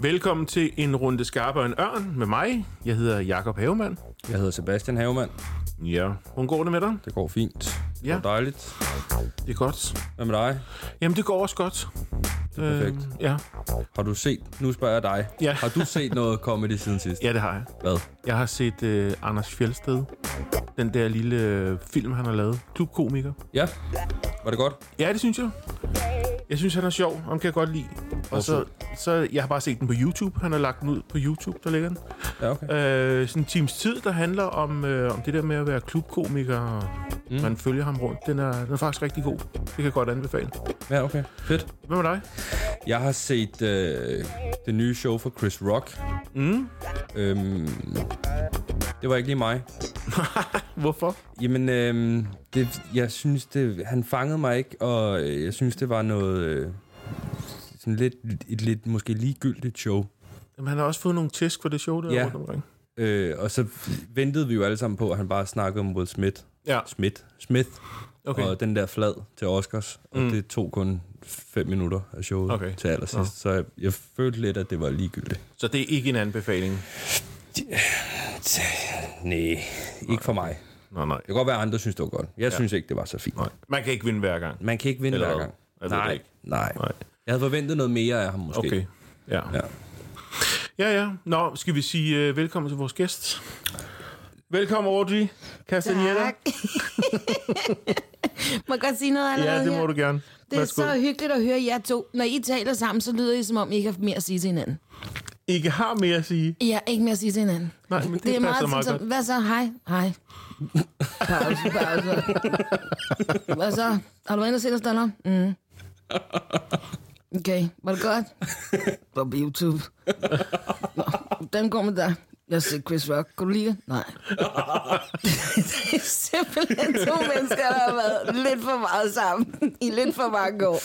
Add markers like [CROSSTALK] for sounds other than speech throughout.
Velkommen til en runde skarpere en ørn med mig. Jeg hedder Jakob Havemann. Jeg hedder Sebastian Havemann. Ja, hvordan går det med dig? Det går fint. Det Ja. går dejligt. Det er godt. Hvad med dig? Jamen, det går også godt. Det er perfekt. Øh, ja. Har du set, nu spørger jeg dig. Ja. Har du set noget comedy siden sidst? ja, det har jeg. Hvad? Jeg har set øh, Anders Fjeldsted. Den der lille øh, film, han har lavet. Klubkomiker. Ja. Var det godt? Ja, det synes jeg. Jeg synes, han er sjov. Ham kan jeg godt lide. Og så, så, jeg har bare set den på YouTube. Han har lagt den ud på YouTube, der ligger den. Ja, okay. Øh, sådan en times tid, der handler om, øh, om det der med at være klubkomiker. Og mm. Man følger ham rundt. Den er, den er faktisk rigtig god. Det kan jeg godt anbefale. Ja, okay. Fedt. Hvad med dig? Jeg har set øh, det nye show for Chris Rock. Mm. Øhm, det var ikke lige mig. [LAUGHS] Hvorfor? Jamen, øhm, det, jeg synes, det, han fangede mig ikke, og øh, jeg synes, det var noget... Øh, sådan lidt, et lidt måske ligegyldigt show. Jamen, han har også fået nogle tæsk for det show, der Ja. ja. rundt omkring. Øh, og så ventede vi jo alle sammen på, at han bare snakkede om Will Smith. Ja, Smith. Smith. okay. Og den der flad til Oscars. Og Mm. det tog kun fem minutter af showet Okay. til allersidst. Nå. Så jeg, jeg følte lidt, at det var ligegyldigt. Så det er ikke en anbefaling? Nej, ikke for mig. Nå, nej. Det kan godt være, at andre synes, det var godt. Jeg ja. synes ikke, det var så fint. nej. Man kan ikke vinde hver gang. Man kan ikke vinde Eller hver gang. Det nej, ikke. nej. Nej. Jeg havde forventet noget mere af ham måske. Okay. Ja. Ja. Ja, ja. Nå, skal vi sige uh, velkommen til vores gæst? Velkommen, Audrey Castaneda. Tak. [LAUGHS] må jeg godt sige noget allerede Ja, det må her? du gerne. Det er Værsgo. så hyggeligt at høre jer to. Når I taler sammen, så lyder I, som om I ikke har mere at sige til hinanden. Ikke har mere at sige. Har ikke mere at sige til hinanden. Nej, men det, Det er meget, meget som, hvad så? Hej. Hej. Pause, pause. Hvad så? Har du været inde og set os, Donner? Mm. Okay, var det godt? Var på YouTube. Nå, den går med dig. Jeg set Chris Rock. Kan du lide det? Nej. det er simpelthen to mennesker, der har været lidt for meget sammen i lidt for mange år.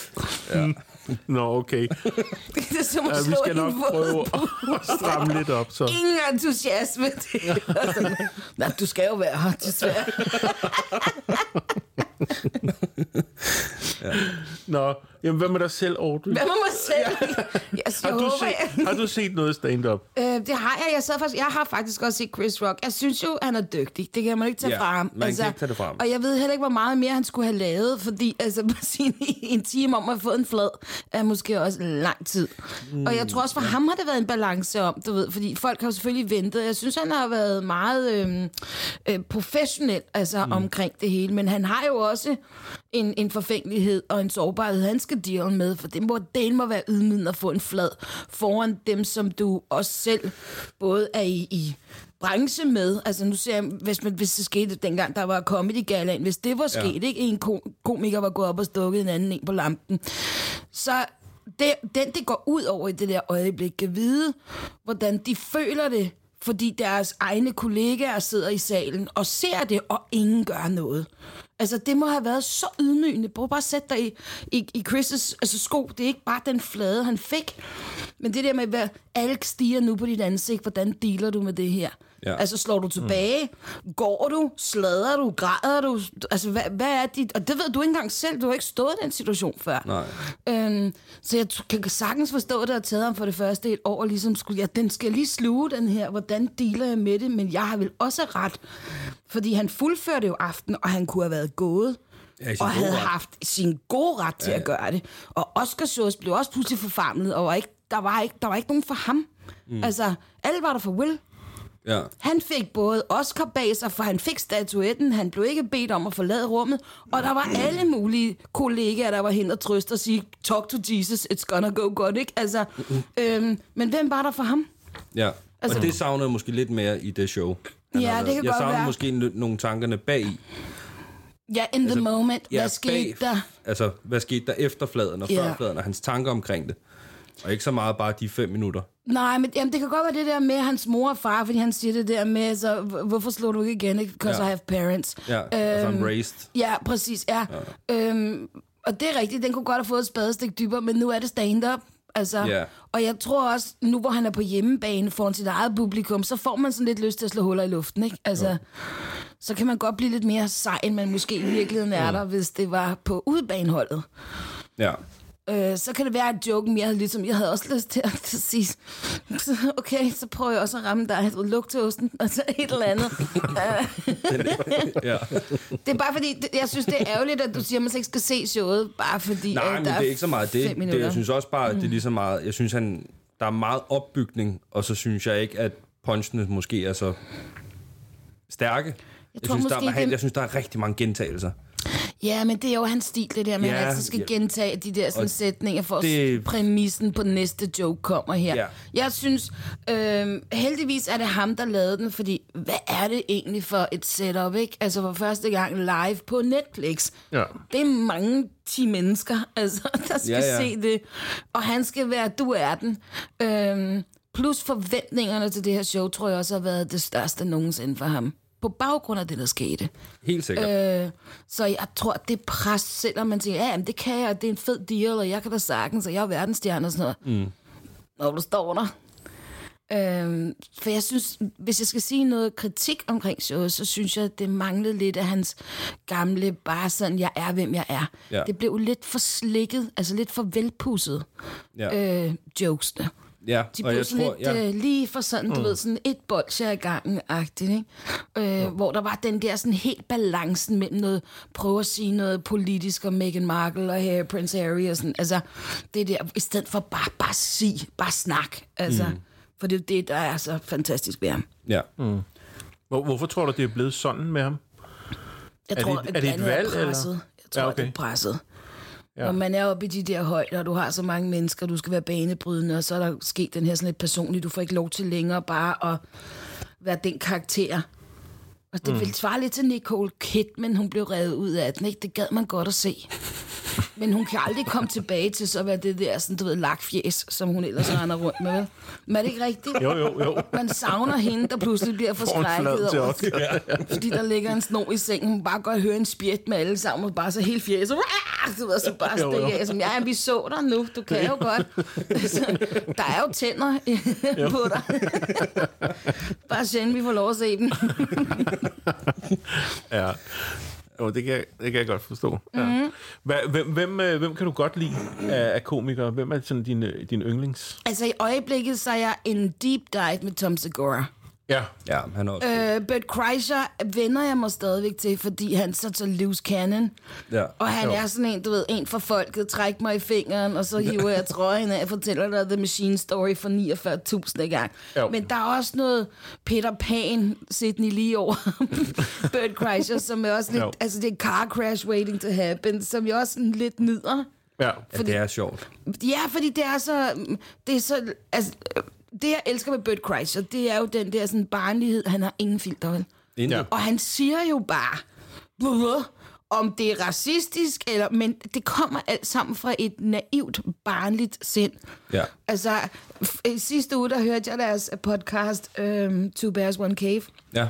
Nå, okay. [LAUGHS] Det er som at Ja, vi skal nok prøve [LAUGHS] at stramme lidt op, så. Ingen entusiasme. [LAUGHS] Sådan, Nej, du skal jo være her, desværre. Nå, jamen, hvad med dig selv, Audrey? Hvad med mig selv? [LAUGHS] Jeg, Har jeg du, håber, set, jeg... har du set noget stand-up? Øh, det har jeg. Jeg, sad faktisk, jeg har faktisk også set Chris Rock. Jeg synes jo, han er dygtig. Det kan man ikke tage Ja, fra ham. man kan ikke tage det fra ham. Og jeg ved heller ikke, hvor meget mere han skulle have lavet, fordi altså, [LAUGHS] på sin, en time om at få en flad er måske også lang tid. Mm, og jeg tror også, for ja. ham har det været en balance om, du ved, fordi folk har jo selvfølgelig ventet. Jeg synes, han har været meget øh, øh, professionel altså, mm. omkring det hele, men han har jo også en, en forfængelighed og en sårbarhed, han skal deal med, for det må, det må være ydmygende at få en flad foran dem, som du også selv både er i, i branche med. Altså nu ser jeg, hvis, man, hvis det skete dengang, der var Comedy Galaen, hvis det var sket, ja. ikke? En ko- komiker var gået op og stukket en anden en på lampen, så det, den, det går ud over i det der øjeblik, kan vide, hvordan de føler det, fordi deres egne kollegaer sidder i salen og ser det, og ingen gør noget. Altså, det må have været så ydmygende. Prøv bare at sætte dig i, i, i Chris' altså, sko. Det er ikke bare den flade, han fik. Men det der med, hvad alle stiger nu på dit ansigt, hvordan dealer du med det her? Ja. Altså, slår du tilbage? Mm. Går du? Slader du? Græder du? Altså, hvad, hvad er dit... Og det ved du ikke engang selv. Du har ikke stået i den situation før. Nej. Øhm, så jeg kan sagtens forstå, at det har taget ham for det første et år, ligesom skulle, ja, den skal lige sluge, den her, hvordan dealer jeg med det, men jeg har vel også ret, fordi han fuldførte jo aften, og han kunne have været gået, Ja, og havde ret. haft sin gode ret til ja, ja. at gøre det. Og Oscar shows blev også pludselig forfamlet, og var ikke, der, var ikke, der var ikke nogen for ham. Mm. Altså, alle var der for Will. Ja. Han fik både Oscar bag sig, for han fik statuetten, han blev ikke bedt om at forlade rummet, og der var alle mulige kollegaer, der var hen og trøste og sige, talk to Jesus, it's gonna go good, ikke? Altså, øhm, men hvem var der for ham? Ja, Altså- altså, og det savnede jeg måske lidt mere i det show. Ja, det kan jeg godt savnede være. måske nogle tankerne bag i. Ja, in the moment. Hvad skete bag, der? Altså, hvad skete der efter fladen og Ja. før fladen, og hans tanker omkring det. Og ikke så meget bare de fem minutter. Nej, men jamen, det kan godt være det der med hans mor og far, fordi han siger det der med, så "Hvor- hvorfor slår du ikke igen? Because Ja. I have parents. Ja, altså Øhm, I'm raised. Ja, præcis, ja. ja. Øhm, og det er rigtigt, den kunne godt have fået et spadestik dybere, men nu er det stand-up. Altså, Ja. Og jeg tror også, nu hvor han er på hjemmebane foran sit eget publikum, så får man sådan lidt lyst til at slå huller i luften, ikke? Altså, så kan man godt blive lidt mere sej, end man måske i virkeligheden er der, hvis det var på udebaneholdet. Ja. Øh, så kan det være, at joken mere ligesom, jeg havde også lyst til at sige, [LAUGHS] okay, så prøver jeg også at ramme dig, du lugteosten, og så et eller andet. [LAUGHS] ja. det er bare fordi, jeg synes, det er ærgerligt, at du siger, at man ikke skal se showet, bare fordi Nej, men der det er ikke så meget det. det jeg synes også bare, at det er lige så meget... Jeg synes, han, der er meget opbygning, og så synes jeg ikke, at punchene måske er så stærke. Jeg, jeg, tror synes, der, er, måske, det- jeg synes, der er rigtig mange gentagelser. Ja, men det er jo hans stil, det der med, at Ja, han altid skal ja. gentage de der sådan, Og sætninger, for det- det... præmissen på næste joke kommer her. Ja. Jeg synes, øh, heldigvis er det ham, der lavede den, fordi hvad er det egentlig for et setup, ikke? Altså for første gang live på Netflix. Ja. Det er mange 10 mennesker, [LAUGHS] altså, der skal Ja, ja. se det. Og han skal være, du er den. Øh, plus forventningerne til det her show, tror jeg også har været det største nogensinde for ham. På baggrund af det, der skete. Helt sikkert. Øh, så jeg tror, det er pres, selvom man siger, ja, jamen, det kan jeg, det er en fed deal, og jeg kan da sagtens, og jeg er verdensstjerne og sådan noget. Mm. Når du står der. Øh, for jeg synes, hvis jeg skal sige noget kritik omkring showet, så synes jeg, det manglede lidt af hans gamle, bare sådan, jeg er, hvem jeg er. Ja. Det blev lidt for slikket, altså lidt for velpusset, Ja. øh, jokesene. Ja. De og blev jeg sådan tror, lidt ja. øh, lige for sådan, du ved, sådan et bolsje i gangen-agtigt, ikke? Øh, Hvor der var den der sådan helt balancen mellem noget, prøve at sige noget politisk om Meghan Markle og Harry, Prince Harry og sådan, altså, det der, i stedet for bare, bare sig, bare snak, altså. Mm. For det er det, der er så fantastisk ved ham. ja. Hvor, hvorfor tror du, det er blevet sådan med ham? Jeg Er tror, det- er det et valg, er presset. eller? Jeg tror, Ja, ja, okay. det er presset. Ja. Når man er oppe i de der højder, og du har så mange mennesker, du skal være banebrydende, og så er der sket den her sådan lidt personligt, du får ikke lov til længere bare at være den karakter. Og det mm. ville svare lidt til Nicole Kidman, hun blev revet ud af den, ikke? Det gad man godt at se. Men hun kan aldrig komme tilbage til så at være det der, sådan, du ved, lakfjes, som hun ellers render rundt med, vel? Men er det ikke rigtigt? Jo, jo, jo. Man savner hende, der pludselig bliver forskrækket over, Oscar. fordi der ligger en snor i sengen. Hun bare godt høre en spjæt med alle sammen, og bare så helt. "Wah!" Du ved, så bare Jo, jo. stikke af. Som, ja, vi så dig nu. Du kan jo godt. Altså, der er jo tænder på dig. bare sjældent, vi får lov at se dem. Ja. Jo, det kan, jeg, det kan jeg godt forstå. Ja. Mhm. Hvad, hvem, hvem, øh, hvem kan du godt lide af, af komikere? Hvem er sådan din, øh, din yndlings? altså, i øjeblikket, så er jeg en deep dive med Tom Segura. Ja. ja, han er også... Øh, Bert Kreischer vender jeg mig stadigvæk til, fordi han så så loose cannon. ja. Og han Jo. er sådan en, du ved, en for folket, træk mig i fingeren, og så hiver jeg [LAUGHS] trøjen af og fortæller dig The Machine Story for 49.000 i gang. Jo. Men der er også noget Peter Pan, Sidney lige over [LAUGHS] Bert Kreischer, som er også lidt, Jo. altså det er car crash waiting to happen, som jeg også sådan lidt nyder. Ja. ja, det er sjovt. Ja, fordi det er så... Det er så altså, det, jeg elsker ved Bert Kreischer, det er jo den der sådan barnlighed. Han har ingen filter, vel? Ja. Og han siger jo bare, om det er racistisk, eller, men det kommer alt sammen fra et naivt, barnligt sind. Ja. Altså, sidste uge, der hørte jeg deres podcast, um, Two Bears, One Cave. Ja.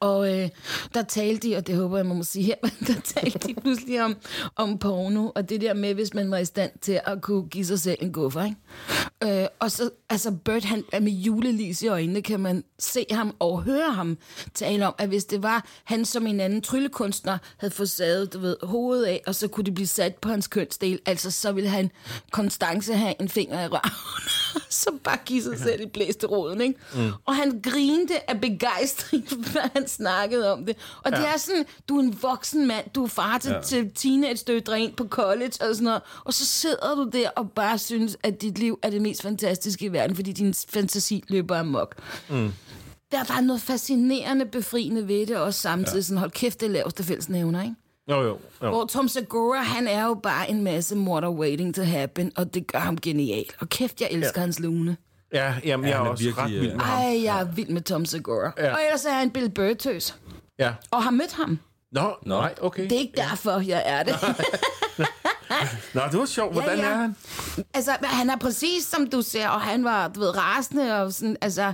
Og øh, der talte de, og det håber jeg, man må sige her, [LAUGHS] men der talte de pludselig om, om porno, og det der med, hvis man var i stand til at kunne give sig selv en guffer, ikke? Øh, og så, altså Bert, han er med julelys i øjnene, kan man se ham og høre ham tale om, at hvis det var han som en anden tryllekunstner havde fået sadet, du ved, hovedet af, og så kunne det blive sat på hans kønsdel, altså så ville han konstance have en finger i røven, [LAUGHS] så bare give sig selv i blæsteroden, ikke? Mm. Og han grinte af begejstring, [LAUGHS] før han snakkede om det. Og ja. det er sådan, du er en voksen mand, du er far til, ja. Til teenage-døtre ind på college og sådan noget, og så sidder du der og bare synes, at dit liv er det mest fantastiske i verden, fordi din fantasi løber amok. Mm. Der, er noget fascinerende befriende ved det, og samtidig ja. sådan, hold kæft, det er laveste fællesnævner, ikke? Jo, jo. jo. Hvor Tom Segura, han er jo bare en masse morder waiting to happen, og det gør ham genial. Og kæft, jeg elsker ja. hans lune. Ja, jamen, Ja, jeg er er også virkelig, ret vild med ham. Ej, jeg er vild med Tom Segura. Ja. Og ellers er jeg en Bill Burr-tøs. Ja. Og har mødt ham. Nå, Nå, nej, okay. Det er ikke derfor, jeg er det. [LAUGHS] [LAUGHS] Nå, det var sjovt. Hvordan Ja, ja. er han? altså, han er præcis som du ser, og han var, du ved, rasende, og sådan, altså,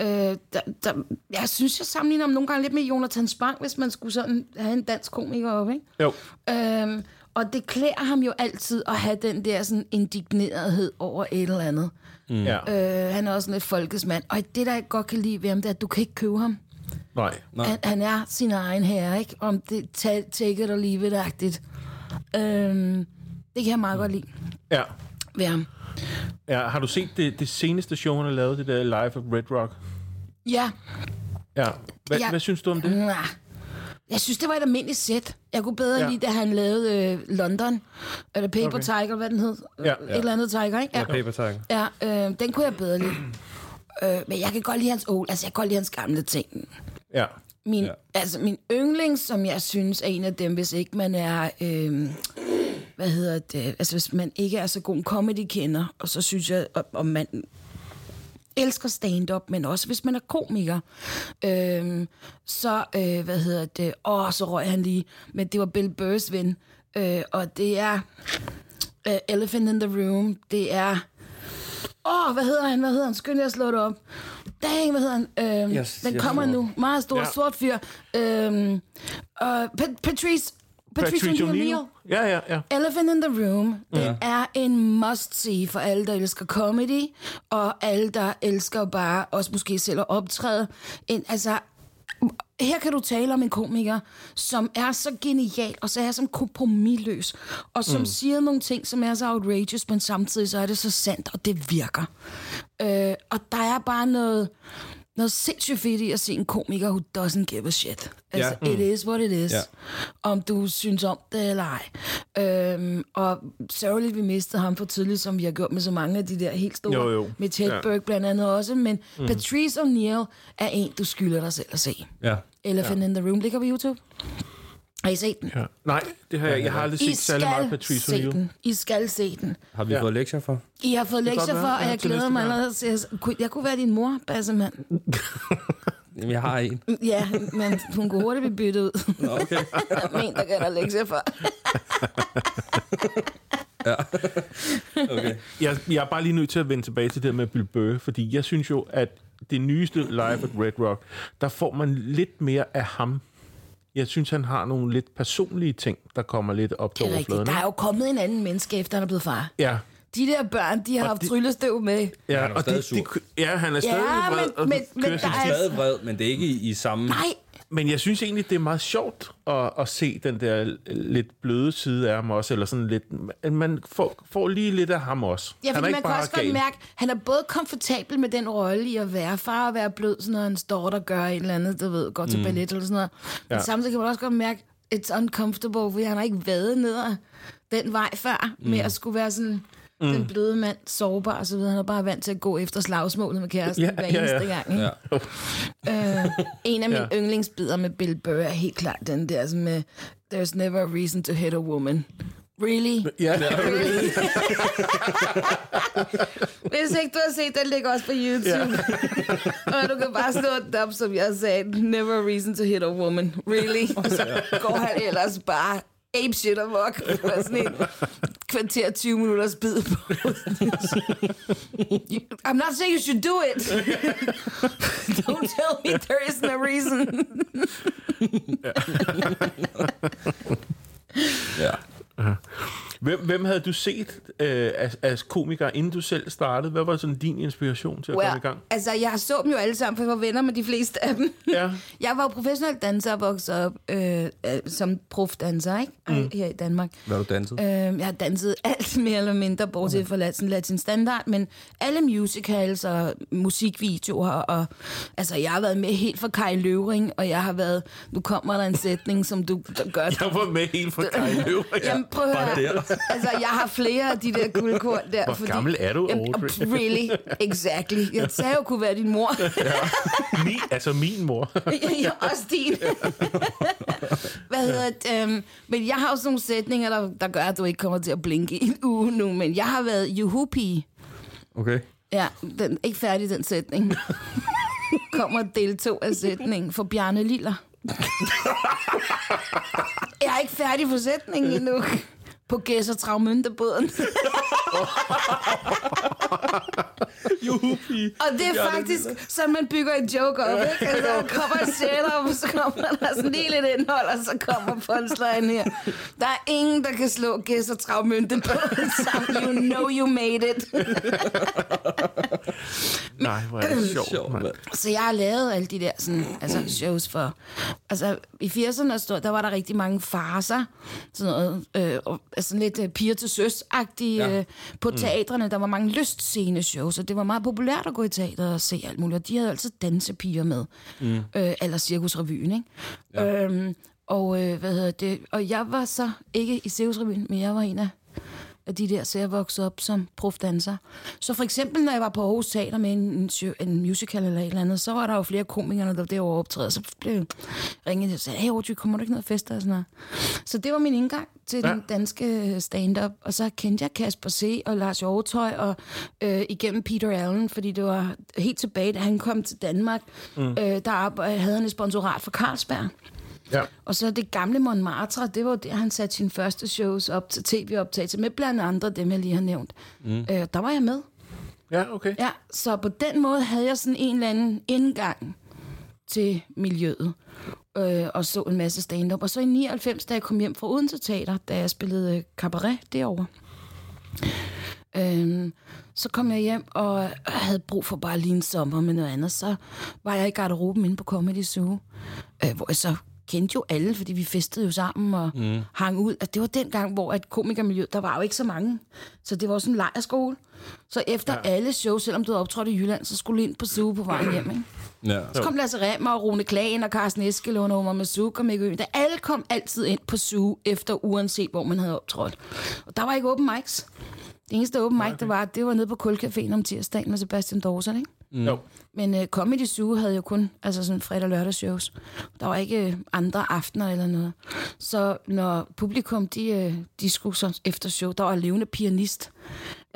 øh, der, der, jeg synes, jeg sammenligner ham nogle gange lidt med Jonathan Spang, hvis man skulle sådan have en dansk komiker op, ikke? Jo. Øhm, og det klæder ham jo altid at have den der sådan indignerethed over et eller andet. Mm. Ja. Øh, han er også sådan lidt folkesmand. Og det, der jeg godt kan lide ved ham, det er, at du kan ikke købe ham. Nej. Nej. Han, han er sin egen herre, ikke? Om det ta- take it or leave it-agtigt. Øhm, det kan jeg meget godt lide. Ja. ved ham. ja. Har du set det, det seneste show, han har lavet, det der Live at Red Rock? Ja, Ja. Hvad, Ja. hvad synes du om det? Nah. Jeg synes, det var et almindeligt sæt. Jeg kunne bedre Ja. ja. lide, da han lavede øh, London. Eller Paper Okay. Tiger, hvad den hed. Ja. Et eller andet Tiger, ikke? Ja, Paper Tiger. Ja, øh, den kunne jeg bedre lide. Øh, men jeg kan godt lide hans old, altså jeg kan godt lide hans gamle ting. Ja. Min, Ja. altså min yndling, som jeg synes er en af dem, hvis ikke man er, øh, hvad hedder det, altså hvis man ikke er så god en comedy-kender, og så synes jeg, og man elsker stand-up, men også hvis man er komiker, øh, så, øh, hvad hedder det, åh, så røg han lige, men det var Bill Burrs ven, øh, og det er øh, Elephant in the Room, det er Åh, oh, hvad hedder han? Hvad hedder han? Skynd jer at slå det op. Dang, hvad hedder han? Øhm, Yes, den jeg kommer nu. Meget stor, Ja. sort fyr. Øhm, uh, Pat- Patrice, Patrice O'Neill. Ja, ja, ja. Elephant in the Room, den ja. er en must-see for alle, der elsker comedy, og alle, der elsker bare også måske selv at optræde. En, altså, her kan du tale om en komiker, som er så genial, og så er som kompromilløs, og som mm. siger nogle ting, som er så outrageous, men samtidig så er det så sandt, og det virker. Øh, og der er bare noget, noget sindssygt fedt i at se en komiker, who doesn't give a shit. Altså, Ja. it is what it is. Ja. Om du synes om det eller ej. Øhm, og sørgeligt, vi mistede ham for tidligt, som vi har gjort med så mange af de der helt store. Jo, jo. Med Hedberg ja. blandt andet også. Men mm. Patrice O'Neill er en, du skylder dig selv at se. Ja. Elephant ja. in the Room ligger på YouTube. Har I set den? ja. Nej, det har jeg, jeg har aldrig I set særlig meget Patrice se O'Neill. den. I skal se den. Har vi Ja. ja. fået lektier for? I har fået lektier for, og Ja, jeg til glæder mig allerede til at... Kunne- Jeg kunne være din mor, Bassemand. [LAUGHS] Jamen, jeg har en. Ja, men hun kunne hurtigt blive byttet ud. Nå, okay. [LAUGHS] Men, der kan der lektier for. [LAUGHS] okay. Jeg, jeg er bare lige nødt til at vende tilbage til det med Bill Burr, fordi jeg synes jo, at det nyeste Live at Red Rock, der får man lidt mere af ham. Jeg synes, han har nogle lidt personlige ting, der kommer lidt op til er overfladen. Der er jo kommet en anden menneske, efter han er blevet far. Ja, De der børn, de har Og haft de- tryllestøv med. ja, Han er og stadig det, det, sur. ja, han er stadig Ja, vred men- og men- men der er- Stadig vred, men det er ikke i, i samme... Nej, Men jeg synes egentlig, det er meget sjovt at, at se den der lidt bløde side af ham også, eller sådan lidt... Man får, får lige lidt af ham også. Ja, han fordi er man kan også godt mærke, at han er både komfortabel med den rolle i at være far og være blød, sådan noget, hans daughter gør et eller andet, du ved, går til mm. ballet eller sådan noget. Men Ja. samtidig kan man også godt mærke, it's uncomfortable, fordi han har ikke været ned ad den vej før, mm. med at skulle være sådan mm. den bløde mand, sårbar og så videre. Han er bare vant til at gå efter slagsmålet med kæresten Ja, hver ja, ja. eneste gang. Ikke? Ja. Øh, en af mine Ja. yndlingsbider med Bill Burr er helt klart den der sådan med, there's never a reason to hit a woman. Really? Ja, [LAUGHS] Really? Hvis ikke du har set den, ligger også på YouTube. [LAUGHS] og du kan bare slå den op, som jeg sagde. Never a reason to hit a woman. Really? Og så går han ellers bare ape shit amok. For [LAUGHS] sådan en kvarter 20 minutters bid på. I'm not saying you should do it. [LAUGHS] Don't tell me there isn't a reason. [LAUGHS] ja. Uh-huh. Hvem, hvem havde du set øh, af, af komikere, inden du selv startede? Hvad var sådan din inspiration til at komme i gang? altså, jeg så dem jo alle sammen, for jeg var venner med de fleste af dem. Ja. [LAUGHS] Jeg var jo professionel danser og voksede op øh, øh, som profdanser, ikke? Mm. Her i Danmark. Hvad har du danset? Øh, jeg har danset alt [LAUGHS] mere eller mindre, bortset okay. fra Latin, Latin Standard, men alle musicals og musikvideoer, og altså, jeg har været med helt fra Kai Løvring, og jeg har været, nu kommer der en sætning, som du gør... [LAUGHS] Jeg var med helt fra Kai Løver. Jamen, prøv at høre. Altså, jeg har flere af de der guldkorn der. Hvor gammel er du, Jamen, Audrey? [LAUGHS] Really, exactly. Jeg sagde jo, kunne være din mor. Min, altså min mor. [LAUGHS] ja, også din. [LAUGHS] Hvad hedder det? Um, men jeg har også nogle sætninger, der, der gør, at du ikke kommer til at blinke i en uge nu. Men jeg har været juhu-pige. Okay. Ja, den ikke færdig, den sætning. kommer del to af sætningen for Bjarne Liller. jeg er ikke færdig på sætningen endnu. På Gæsser Travmøntebåden. [LAUGHS] Juhupi. Og det er faktisk, sådan man bygger en joke op, ikke? Altså, der kommer en setup, og så kommer der sådan lige lidt indhold, og så kommer punchline her. Der er ingen, der kan slå Gæs og Travmønte på sammen. You know you made it. [LAUGHS] Nej, hvor er det sjovt. Så jeg har lavet alle de der sådan, altså shows for... Altså, i 80'erne, stod- der var der rigtig mange farser, sådan noget, øh, og, altså lidt øh, piger til søs-agtige Ja. øh, på teatrene. Der var mange lystscene-shows, og det var meget populært at gå i teater og se alt muligt. Og de havde altid dansepiger med, mm. øh, eller cirkusrevyen, ikke? Ja. Øhm, og, øh, hvad hedder det? og jeg var så ikke i cirkusrevyen, men jeg var en af af de der, så jeg voksede op som profdanser. Så for eksempel, når jeg var på Aarhus Teater med en, en, musical eller et eller andet, så var der jo flere komikere, der var derovre optræde, så blev jeg ringet og sagde, hey Audrey, kommer du ikke ned og fester og sådan noget. Så det var min indgang til ja. Den danske stand-up, og så kendte jeg Kasper C. og Lars Hjortøj, og øh, igennem Peter Allen, fordi det var helt tilbage, da han kom til Danmark, mm. øh, der havde han et sponsorat for Carlsberg. Ja. Og så det gamle Montmartre, det var der, han satte sine første shows op til tv-optagelse, med blandt andre dem, jeg lige har nævnt. Mm. Øh, der var jeg med. Ja, okay. Ja, så på den måde havde jeg sådan en eller anden indgang til miljøet. Øh, og så en masse stand-up. Og så i 99, da jeg kom hjem fra Odense Teater, da jeg spillede øh, cabaret derovre, Øhm, så kom jeg hjem og havde brug for bare lige en sommer med noget andet. Så var jeg i garderoben inde på Comedy Zoo, øh, hvor jeg så kendte jo alle, fordi vi festede jo sammen og mm. hang ud. Altså, det var den gang, hvor et komikermiljø, der var jo ikke så mange. Så det var sådan en lejerskole. Så efter ja. alle shows, selvom du havde optrådt i Jylland, så skulle du ind på Zoo på vejen hjem, ikke? Ja. Så kom Lasse Remmer og Rune Klagen og Carsten Eskelund og Omar Masuk og Mikkel Øen. Der alle kom altid ind på Zoo efter uanset, hvor man havde optrådt. Og der var ikke open mics. Det eneste open mic, der var, det var nede på Kulcaféen om tirsdagen med Sebastian Dorsen, ikke? Mm. Jo. Men uh, Comedy Zoo havde jo kun altså sådan fredag- og lørdag-shows. Der var ikke øh, andre aftener eller noget. Så når publikum, de, øh, de skulle så efter show, der var en levende pianist,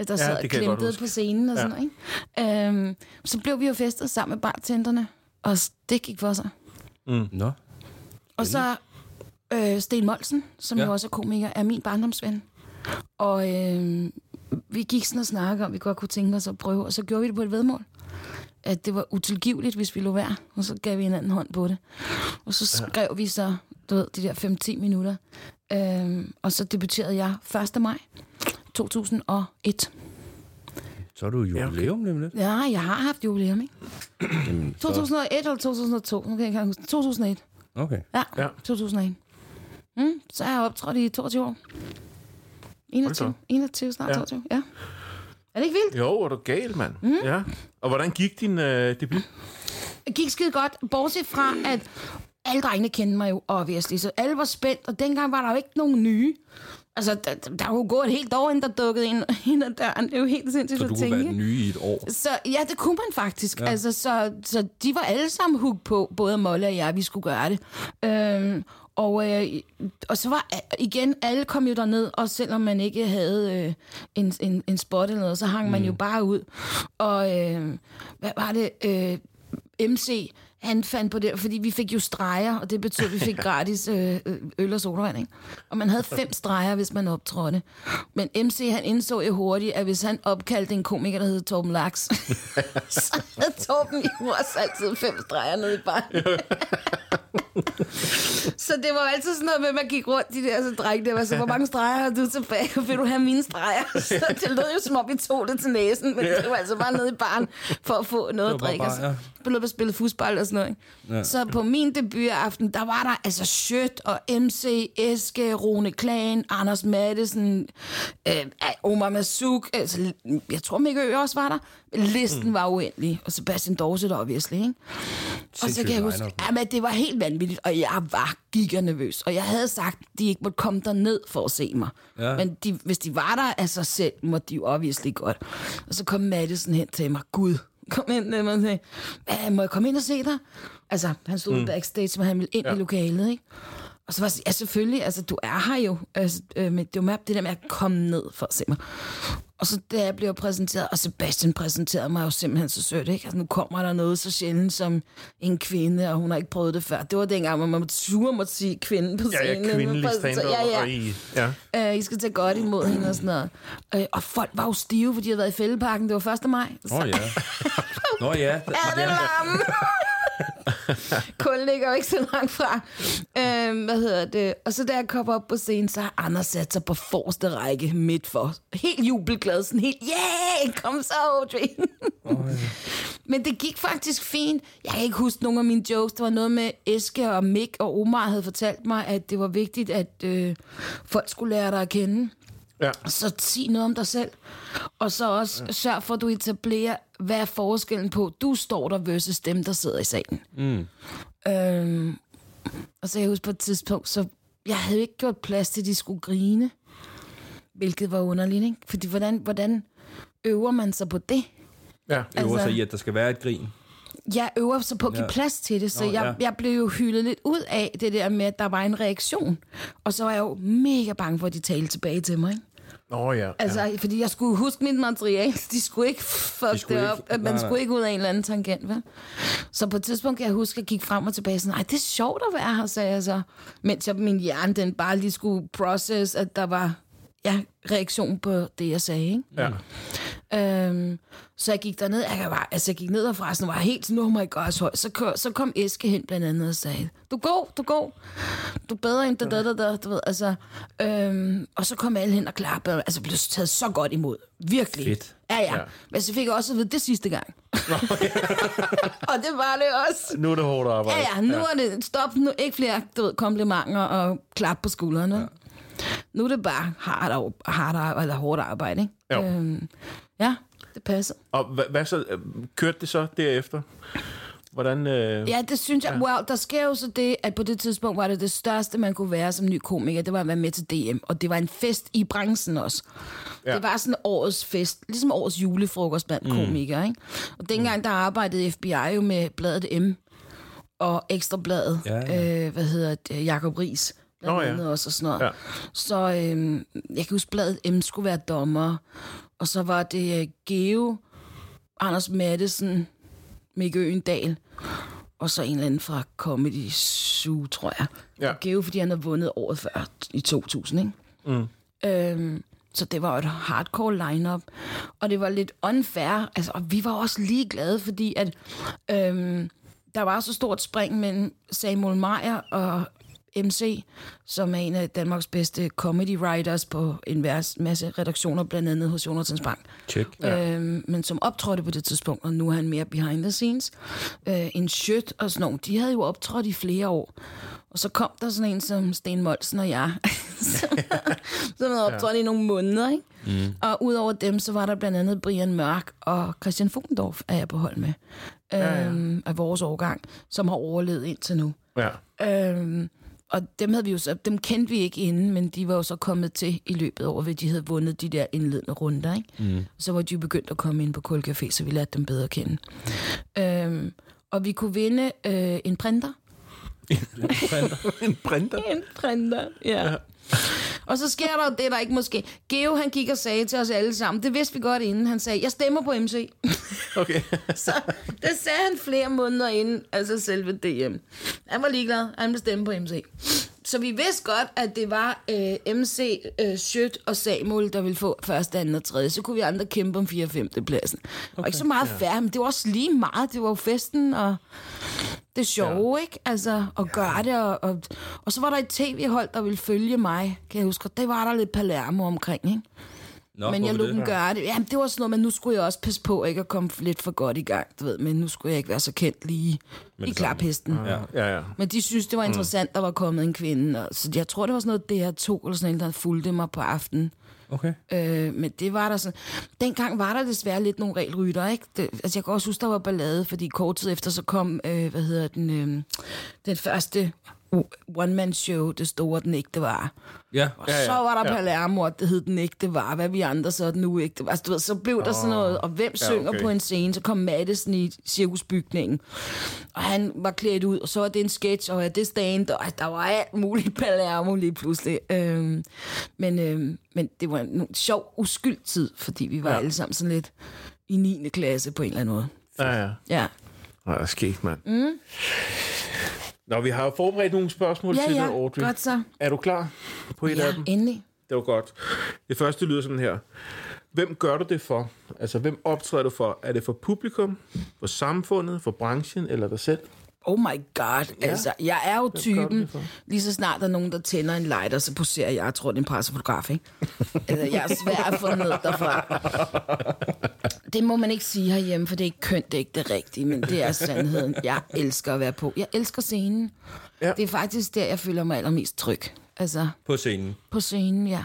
øh, der Ja, sad godt klemtet huske. på scenen og Ja. sådan noget. Ikke? Øhm, så blev vi jo festet sammen med bartenderne, og det gik for sig. Nå. Og så øh, Sten Molsen, som Ja. ja. jo også er komiker, er min barndomsven. Og øh, vi gik sådan og snakkede om, vi godt kunne tænke os at prøve, og så gjorde vi det på et vedmål. At det var utilgiveligt, hvis vi lå være, og så gav vi hinanden hånd på det. Og så skrev ja. vi så, du ved, de der 5-10 minutter. Øh, og så debuterede jeg 1. maj 2001. Så er du jubilæum ja, okay. lidt. Ja, jeg har haft jubilæum, ikke? Jamen, så- 2001 eller 2002, nu kan jeg ikke engang huske. 2001. Okay. Ja, Ja. ja. 2001. Mm, så er jeg optrådt i 22 år. 21, Hold 21 snart ja. 22, ja. Er det ikke vildt? Jo, er du gal, mand. Mm. Ja. Og hvordan gik din øh, debut? Det gik skide godt, bortset fra, at alle drengene kendte mig jo, obviously, så alle var spændt, og dengang var der jo ikke nogen nye. Altså, der, der er jo gået et helt år, inden der dukkede ind, [LAUGHS] ind ad døren. Det er jo helt sindssygt Så at du kunne tænke. være den nye i et år. Så ja, det kunne man faktisk. Ja. Altså, så, så de var alle sammen hooked på, både Molle og jeg, vi skulle gøre det. Øhm, og, øh, og så var igen, alle kom jo derned, og selvom man ikke havde øh, en, en, en spot eller noget, så hang man jo bare ud. Og øh, hvad var det? Øh, MC, han fandt på det, fordi vi fik jo streger, og det betød, at vi fik [LAUGHS] gratis øh, øh, øl og sodavand, ikke? Og man havde fem streger, hvis man optrådte. Men MC, han indså jo hurtigt, at hvis han opkaldte en komiker, der hed Torben Laks, [LAUGHS] så havde Torben jo også altid fem streger nede i baren. [LAUGHS] [LAUGHS] så det var altid sådan noget med, at man gik rundt, de der så drenge der var så, hvor mange streger har du tilbage? [LAUGHS] Vil du have mine streger? [LAUGHS] Så det lød jo som om, vi tog det til næsen, men det var altså bare nede i baren for at få noget at drikke. bare, og så ja. og spillede fodbold og sådan noget. Ikke? Ja. Så på min debutaften, der var der altså Sjøt og MC, Eske, Rune Klagen, Anders Madsen, øh, Omar Masuk, altså, jeg tror Mikke Ø også var der. Listen mm. var uendelig, og Sebastian Dorset obviously, ikke? Og så kan jeg huske, line-up. ja, men det var helt vanvittigt, og jeg var giganervøs. Og jeg havde sagt, at de ikke måtte komme derned for at se mig. Ja. Men de, hvis de var der af sig selv, måtte de jo obviously godt. Og så kom Madison hen til mig. Gud, kom ind og sagde, "Hvad, må jeg komme ind og se dig? Altså, han stod mm. backstage, men han ville ind ja. i lokalet, ikke? Og så var jeg ja selvfølgelig, altså du er her jo. Altså, øh, men det var med det der med at komme ned for at se mig. Og så da jeg blev præsenteret, og Sebastian præsenterede mig jo simpelthen så sødt, ikke? Altså nu kommer der noget så sjældent som en kvinde, og hun har ikke prøvet det før. Det var dengang, hvor man sure måtte sige kvinde på Ja, scenen. ja, man kvindelig stand Ja, ja. I, ja. Øh, I skal tage godt imod hende og sådan noget. Øh, og folk var jo stive, fordi de havde været i fældeparken. Det var 1. maj. Så Åh oh, ja. Nå ja. er [LAUGHS] det varme. [LAUGHS] Kul ligger jo ikke så langt fra. Øhm, hvad hedder det? Og så da jeg kommer op på scenen, så har Anders sat sig på forreste række midt for. Helt jubelglad, sådan helt, yeah, kom så, Audrey. Oh, ja. [LAUGHS] Men det gik faktisk fint. Jeg kan ikke huske nogle af mine jokes. Der var noget med Eske og Mick og Omar havde fortalt mig, at det var vigtigt, at øh, folk skulle lære dig at kende. Ja. Så sig noget om dig selv. Og så også ja. sørg for, at du etablerer, hvad er forskellen på, du står der versus dem, der sidder i salen. Mm. Øhm, og så jeg husker på et tidspunkt, så jeg havde ikke gjort plads til, at de skulle grine. Hvilket var underligt, ikke? Fordi hvordan, hvordan øver man sig på det? Ja. Øver altså, sig i, at der skal være et grin. Jeg øver sig på at give ja. plads til det, så Nå, jeg, ja. jeg blev jo hyldet lidt ud af det der med, at der var en reaktion. Og så var jeg jo mega bange for, at de talte tilbage til mig. Ikke? Oh, ja. Altså, ja. fordi jeg skulle huske mit materiale. [LAUGHS] De skulle ikke fuck de skulle det op. Ikke, man nej, skulle ikke ud af en eller anden tangent, vel? Så på et tidspunkt kan jeg huske, at jeg gik frem og tilbage sådan, nej, det er sjovt at være her, sagde jeg så. Mens jeg, min hjerne, den bare lige skulle process, at der var ja, reaktion på det, jeg sagde, ikke? Ja. Øhm, så jeg gik derned, jeg, var, altså jeg gik ned og forresten var helt sådan, oh my god, så, så, kom, så kom Eske hen blandt andet og sagde, du går, du går, du er bedre end det, der, der, der, du ved, altså, øhm, og så kom alle hen og klappede, altså blev taget så godt imod, virkelig. Fedt. Ja, ja, ja. Men så fik jeg også at vide, det sidste gang. [LAUGHS] og det var det også. Nu er det hårdt arbejde. Ja, ja, nu ja. er det, stop nu, ikke flere du ved, komplimenter og klap på skuldrene. Ja. Nu er det bare hardt, hardt eller hårdt arbejde, ikke? Jo. Øhm, ja, det passer. Og hvad, hvad så? Kørte det så derefter? Hvordan, øh... Ja, det synes jeg. Ja. Well, der sker jo så det, at på det tidspunkt var det det største, man kunne være som ny komiker. Det var at være med til DM. Og det var en fest i branchen også. Ja. Det var sådan årets fest. Ligesom årets julefrokost blandt mm. komikere. Ikke? Og dengang, der arbejdede FBI jo med bladet M og Ekstrabladet. Ja, ja. Øh, hvad hedder det? Jacob Ries blandt oh, ja. også og sådan noget. Ja. Så øh, jeg kan huske, bladet M skulle være dommer, og så var det uh, Geo, Anders Mattesen, Mikke Øendal, og så en eller anden fra Comedy Zoo, tror jeg. Ja. Og Geo, fordi han havde vundet året før, i 2000, ikke? Mm. Øhm, så det var et hardcore lineup og det var lidt unfair. Altså, og vi var også lige glade, fordi at øhm, der var så stort spring mellem Samuel Meyer og MC, som er en af Danmarks bedste comedy writers på en masse redaktioner, blandt andet hos Jonathans Bank. Check. Ja. Øhm, men som optrådte på det tidspunkt, og nu er han mere behind the scenes. Øh, en Schødt og sådan nogle, de havde jo optrådt i flere år. Og så kom der sådan en som Sten Molsen og jeg, [LAUGHS] som, som havde optrådt ja. i nogle måneder. Ikke? Mm. Og udover dem, så var der blandt andet Brian Mørk og Christian Fugendorf, er jeg på hold med, øhm, ja, ja. Øhm, af vores årgang, som har overlevet indtil nu. Ja. Øhm, og dem, havde vi jo så, dem kendte vi ikke inden, men de var jo så kommet til i løbet over, ved de havde vundet de der indledende runder. Ikke? Mm. Så var de jo begyndt at komme ind på Kulcafé, så vi lærte dem bedre at kende. Øhm, og vi kunne vinde øh, en printer. en printer? [LAUGHS] en printer? en printer, ja. ja. Og så sker der jo det, der ikke måske... Geo, han gik og sagde til os alle sammen, det vidste vi godt inden, han sagde, jeg stemmer på MC. [LAUGHS] Okay. [LAUGHS] så det sagde han flere måneder inden, altså selve DM. Han var ligeglad, han ville stemme på MC. Så vi vidste godt, at det var øh, MC, øh, Schødt og Samuel, der ville få første, anden og tredje. Så kunne vi andre kæmpe om 4. og 5. pladsen. Okay. Og ikke så meget ja. færre, men det var også lige meget. Det var jo festen og det sjove, ja. ikke? Altså, at ja. gøre det. Og, og, og så var der et tv-hold, der ville følge mig, kan jeg huske. Det var der lidt Palermo omkring, ikke? Nå, men jeg lod dem gøre det. Jamen, det var sådan noget, men nu skulle jeg også passe på ikke at komme lidt for godt i gang, du ved. Men nu skulle jeg ikke være så kendt lige men i klaphesten. Ja. Ja, ja. Men de synes, det var mm. interessant, mm. der var kommet en kvinde. Og, så jeg tror, det var sådan noget DR2 eller sådan noget, der fulgte mig på aftenen. Okay. Øh, men det var der sådan... Dengang var der desværre lidt nogle regelrytter, ikke? Det, altså, jeg kan også huske, der var ballade, fordi kort tid efter, så kom, øh, hvad hedder den, øh, den første one-man-show, det store, den ikke det var. Ja. Og ja, ja, så var der ja. Palermo, det hed den ikke det var. Hvad vi andre så den nu ikke det var. Altså, du ved, så blev oh. der sådan noget, og hvem ja, synger okay. på en scene? Så kom Madison i cirkusbygningen, og han var klædt ud, og så var det en sketch, og ja, det stand, og der var alt muligt Palermo lige pludselig. Øhm, men, øhm, men det var en sjov, uskyld tid, fordi vi var ja. alle sammen sådan lidt i 9. klasse på en eller anden måde. Ja, ja. Ja. Det er sket, mand. Mm. Nå, vi har forberedt nogle spørgsmål ja, til ja. dig, Audrey. godt så. Er du klar på et ja, af dem? endelig. Det var godt. Det første lyder sådan her. Hvem gør du det for? Altså, hvem optræder du for? Er det for publikum, for samfundet, for branchen eller dig selv? Oh my god, ja. altså, jeg er jo typen, lige så snart der er nogen, der tænder en lighter, så poserer jeg, jeg tror, det er en pressefotograf, ikke? altså, jeg er svær at få ned derfra. Det må man ikke sige herhjemme, for det er ikke kønt, det er ikke det rigtige, men det er sandheden. Jeg elsker at være på. Jeg elsker scenen. Ja. Det er faktisk der, jeg føler mig allermest tryg. Altså, På scenen. på scenen, ja.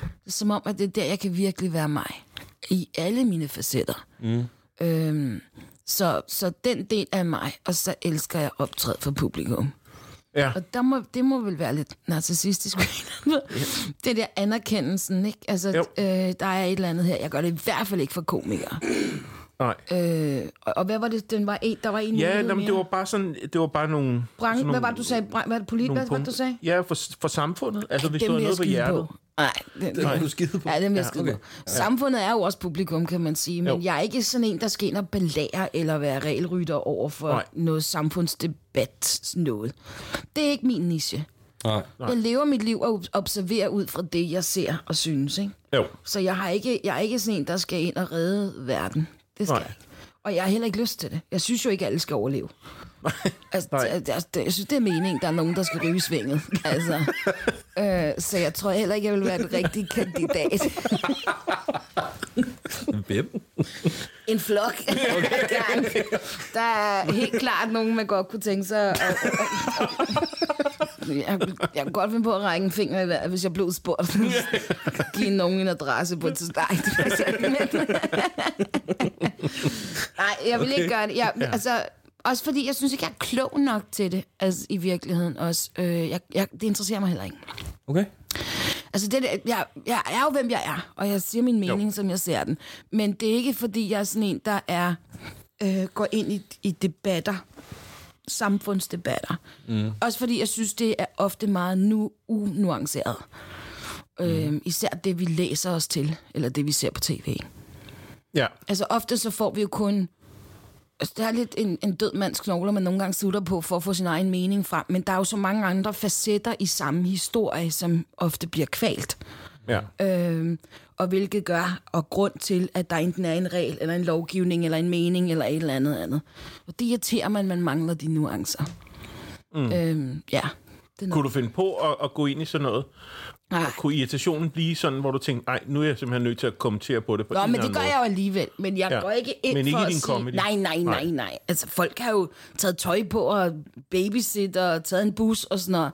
Det er som om, at det er der, jeg kan virkelig være mig. I alle mine facetter. Mm. Øhm, så, så den del af mig, og så elsker jeg optræde for publikum. Ja. Og der må, det må vel være lidt narcissistisk. [LAUGHS] ja. Det der anerkendelsen, ikke? Altså, Jo. øh, der er et eller andet her. Jeg gør det i hvert fald ikke for komikere. Nej. Øh, og, og hvad var det? Den var en, der var en Ja, jamen, det var bare sådan, det var bare nogle... Branche, sådan hvad nogle- var det, du sagde? Bran- Hvad var det, polit, nogle hvad, hvad du sagde? Ja, for, for samfundet. Altså, hvis Dem du har noget på hjertet. Nej, det, kan du skide på. Ja, det jeg Ja, okay. på. Samfundet er jo også publikum, kan man sige, men Jo. jeg er ikke sådan en, der skal ind og belære eller være regelrytter over for Nej. noget samfundsdebat noget. Det er ikke min niche. Nej. Jeg lever mit liv og observerer ud fra det, jeg ser og synes. Ikke? Jo. Så jeg, har ikke, jeg er ikke sådan en, der skal ind og redde verden. Det skal Nej. jeg ikke. Og jeg har heller ikke lyst til det. Jeg synes jo ikke, alle skal overleve. [LAUGHS] Altså, det, jeg synes, det er meningen, der er nogen, der skal ryge svinget. [LAUGHS] Altså. øh, så jeg tror heller ikke, jeg vil være den rigtige kandidat. Hvem? En flok. [LAUGHS] Okay. der er helt klart nogen, man godt kunne tænke sig. at- at- at- jeg, jeg kunne godt finde på at række en finger i vejret, hvis jeg blev spurgt. Giv nogen en adresse på et Nej, det er altså ikke, men... Nej, jeg vil ikke gøre det. Jeg, altså, også fordi jeg synes ikke, jeg er klog nok til det, altså i virkeligheden også. Øh, jeg, jeg, det interesserer mig heller ikke. Okay. Altså, det, jeg, jeg er jo, hvem jeg er, og jeg siger min mening, jo. som jeg ser den. Men det er ikke, fordi jeg er sådan en, der er øh, går ind i, i debatter, samfundsdebatter. Mm. Også fordi jeg synes, det er ofte meget nu unuanceret. Mm. Øh, især det, vi læser os til, eller det, vi ser på tv. Ja. Altså ofte så får vi jo kun... Altså, det er lidt en, en død mands knogler, man nogle gange slutter på for at få sin egen mening frem. Men der er jo så mange andre facetter i samme historie, som ofte bliver kvalt. Ja. Øhm, og hvilket gør, og grund til, at der enten er en regel, eller en lovgivning, eller en mening, eller et eller andet andet. Og det irriterer man, man mangler de nuancer. Mm. Øhm, ja. Det Kunne du finde på at, at gå ind i sådan noget? Nej. Kunne irritationen blive sådan, hvor du tænker, nej, nu er jeg simpelthen nødt til at kommentere på det på Nå, en men det gør anden jeg jo alligevel. Men jeg Ja. går ikke ind Men ikke for i at din sige, comedy. nej, nej, nej, Nej. Altså, folk har jo taget tøj på og babysitter og taget en bus og sådan noget.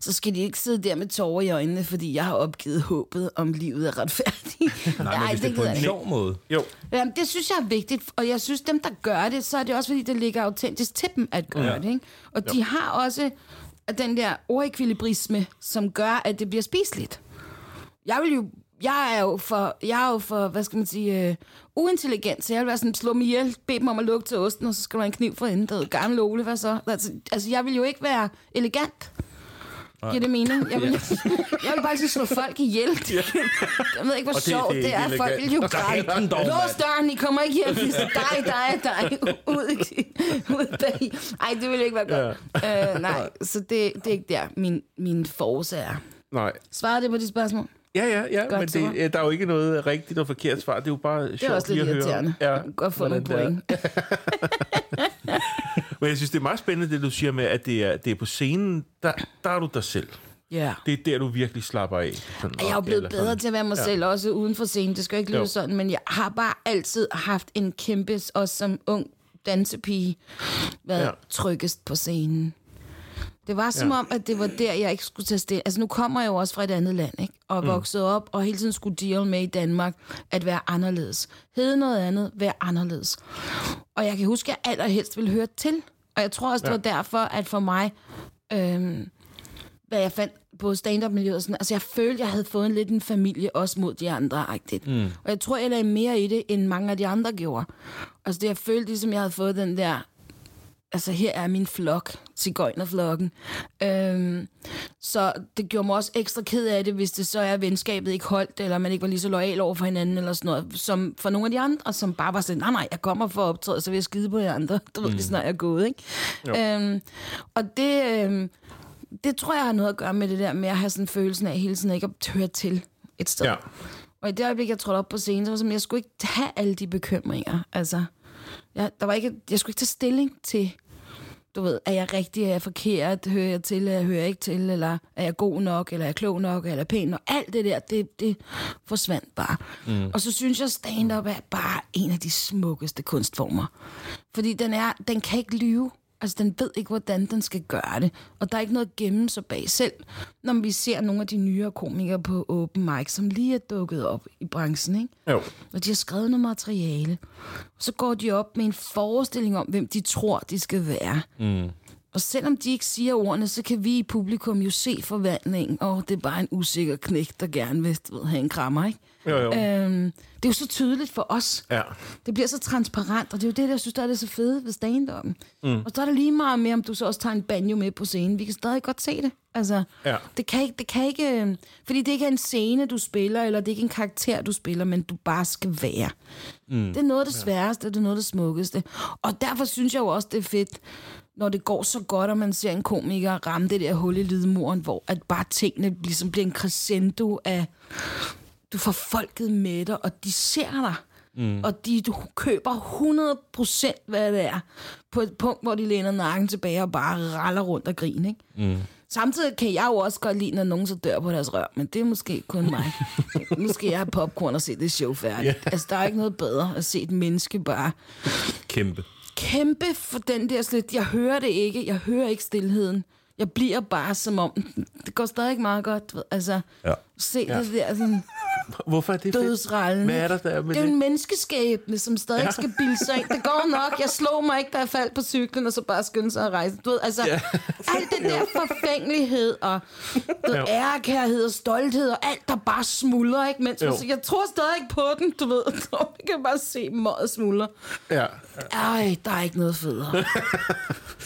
Så skal de ikke sidde der med tårer i øjnene, fordi jeg har opgivet håbet om livet er retfærdigt. [LAUGHS] Nej, men hvis det er på en sjov måde. Jo, Jamen, det synes jeg er vigtigt, og jeg synes, dem, der gør det, så er det også, fordi det ligger autentisk til dem at gøre ja. det. Ikke? Og jo. de har også den der ordekvilibrisme, som gør, at det bliver spiseligt. Jeg vil jo jeg er jo for, jeg er jo for hvad skal man sige, øh, uintelligent, så jeg vil være sådan, slå mig ihjel, bede dem om at lukke til osten, og så skal man en kniv for enden. Det Gamle Ole, hvad så? Altså, altså, jeg vil jo ikke være elegant. Giver det mening? Jeg vil, [LAUGHS] jeg vil bare slå folk ihjel. [LAUGHS] Jeg ved ikke, hvor det- sjovt det er det, er. Folk vil jo Dræb græde. den dog, Lås døren, I kommer ikke hjem. Dig, dig, dig. [LAUGHS] Ud, ud bag. Ej, det vil ikke være godt. Ja. Øh, nej, så det, det er ikke der, min, min force er. nej. Svarede det på de spørgsmål? Ja, ja, ja, Godt men det, øh, der er jo ikke noget rigtigt og forkert svar. Det er jo bare Det sjovt er også lige lidt at høre. irriterende. Ja, Godt få nogle det er. point. Men jeg synes, det er meget spændende, det du siger med, at det er, det er på scenen, der, der er du dig selv. Ja. Det er der, du virkelig slapper af. Sådan, Jeg er jo blevet bedre sådan. til at være mig Ja. selv, også uden for scenen. Det skal jo ikke lyde Jo. sådan, men jeg har bare altid haft en kæmpe, også som ung dansepige, været ja. tryggest på scenen. Det var som Ja. om, at det var der, jeg ikke skulle tage stilling. Altså nu kommer jeg jo også fra et andet land, ikke? Og mm. vokset op, og hele tiden skulle deal med i Danmark, at være anderledes. Hed noget andet, være anderledes. Og jeg kan huske, at jeg allerhelst ville høre til. Og jeg tror også, det Ja. var derfor, at for mig, øhm, hvad jeg fandt på stand-up-miljøet, sådan, altså jeg følte, jeg havde fået en lidt en familie, også mod de andre, agtigt. Mm. Og jeg tror, jeg lagde mere i det, end mange af de andre gjorde. Altså det, jeg følte, ligesom jeg havde fået den der, altså her er min flok, cigøjnerflokken. Øhm, så det gjorde mig også ekstra ked af det, hvis det så er, at venskabet ikke holdt, eller man ikke var lige så lojal over for hinanden, eller sådan noget, som for nogle af de andre, som bare var sådan, nej, nej, jeg kommer for at optræde, så vil jeg skide på jer andre. [LAUGHS] Du ved, mm. lige snart jeg er gået, ikke? Øhm, og det, øhm, det tror jeg har noget at gøre med det der med at have sådan følelsen af hele tiden ikke at høre til et sted. Ja. Og i det øjeblik, jeg trådte op på scenen, så var det som, jeg skulle ikke have alle de bekymringer. Altså, jeg, der var ikke, jeg skulle ikke tage stilling til du ved, er jeg rigtig, er jeg forkert, hører jeg til, eller hører jeg ikke til, eller er jeg god nok, eller er jeg klog nok, eller er pæn nok. Alt det der, det, det forsvandt bare. Mm. Og så synes jeg, stand-up er bare en af de smukkeste kunstformer. Fordi den, er, den kan ikke lyve. Altså, den ved ikke, hvordan den skal gøre det. Og der er ikke noget at gemme sig bag selv. Når vi ser nogle af de nyere komikere på open mic, som lige er dukket op i branchen, ikke? Jo. Og de har skrevet noget materiale. Så går de op med en forestilling om, hvem de tror, de skal være. Mm. Og selvom de ikke siger ordene, så kan vi i publikum jo se forvandlingen. Og det er bare en usikker knæk, der gerne vil ved, have en krammer, ikke? Jo, jo. Øhm, det er jo så tydeligt for os. Ja. Det bliver så transparent, og det er jo det, jeg synes, der er det så fede ved stand mm. Og så er det lige meget mere, om du så også tager en banjo med på scenen. Vi kan stadig godt se det. Altså, Ja. det, kan ikke, det kan ikke... øh, Fordi det ikke er en scene, du spiller, eller det er ikke en karakter, du spiller, men du bare skal være. Mm. Det er noget af det sværeste, og det er noget af det smukkeste. Og derfor synes jeg jo også, det er fedt, når det går så godt, og man ser en komiker ramme det der hul i lydmuren, hvor at bare tingene ligesom bliver en crescendo af du får folket med dig, og de ser dig. Mm. Og de, du køber 100% hvad det er, på et punkt, hvor de læner nakken tilbage og bare raller rundt og griner. Ikke? Mm. Samtidig kan jeg jo også godt lide, når nogen så dør på deres rør, men det er måske kun mig. skal jeg have popcorn og se det show færdigt. Ja. Altså, der er ikke noget bedre at se et menneske bare Kæmpe. kæmpe for den der slet. Jeg hører det ikke. Jeg hører ikke stillheden. Jeg bliver bare som om, det går stadig meget godt. ved. Altså, Ja. se ja. det der sådan, Hvorfor er det dødsrallen. Hvad er der der med det er jo en menneskeskæbne, som stadig Ja. ja. skal bilde sig ind. Det går nok. Jeg slog mig ikke, da jeg faldt på cyklen, og så bare skyndte sig at rejse. Du ved, altså, ja. alt det der forfængelighed, og du ved, ærekærhed og stolthed, og alt, der bare smuldrer, ikke? Mens, Jo. altså, jeg tror stadig ikke på den, du ved. [LAUGHS] Jeg kan bare se møget smuldre. Ja. Ej, der er ikke noget federe.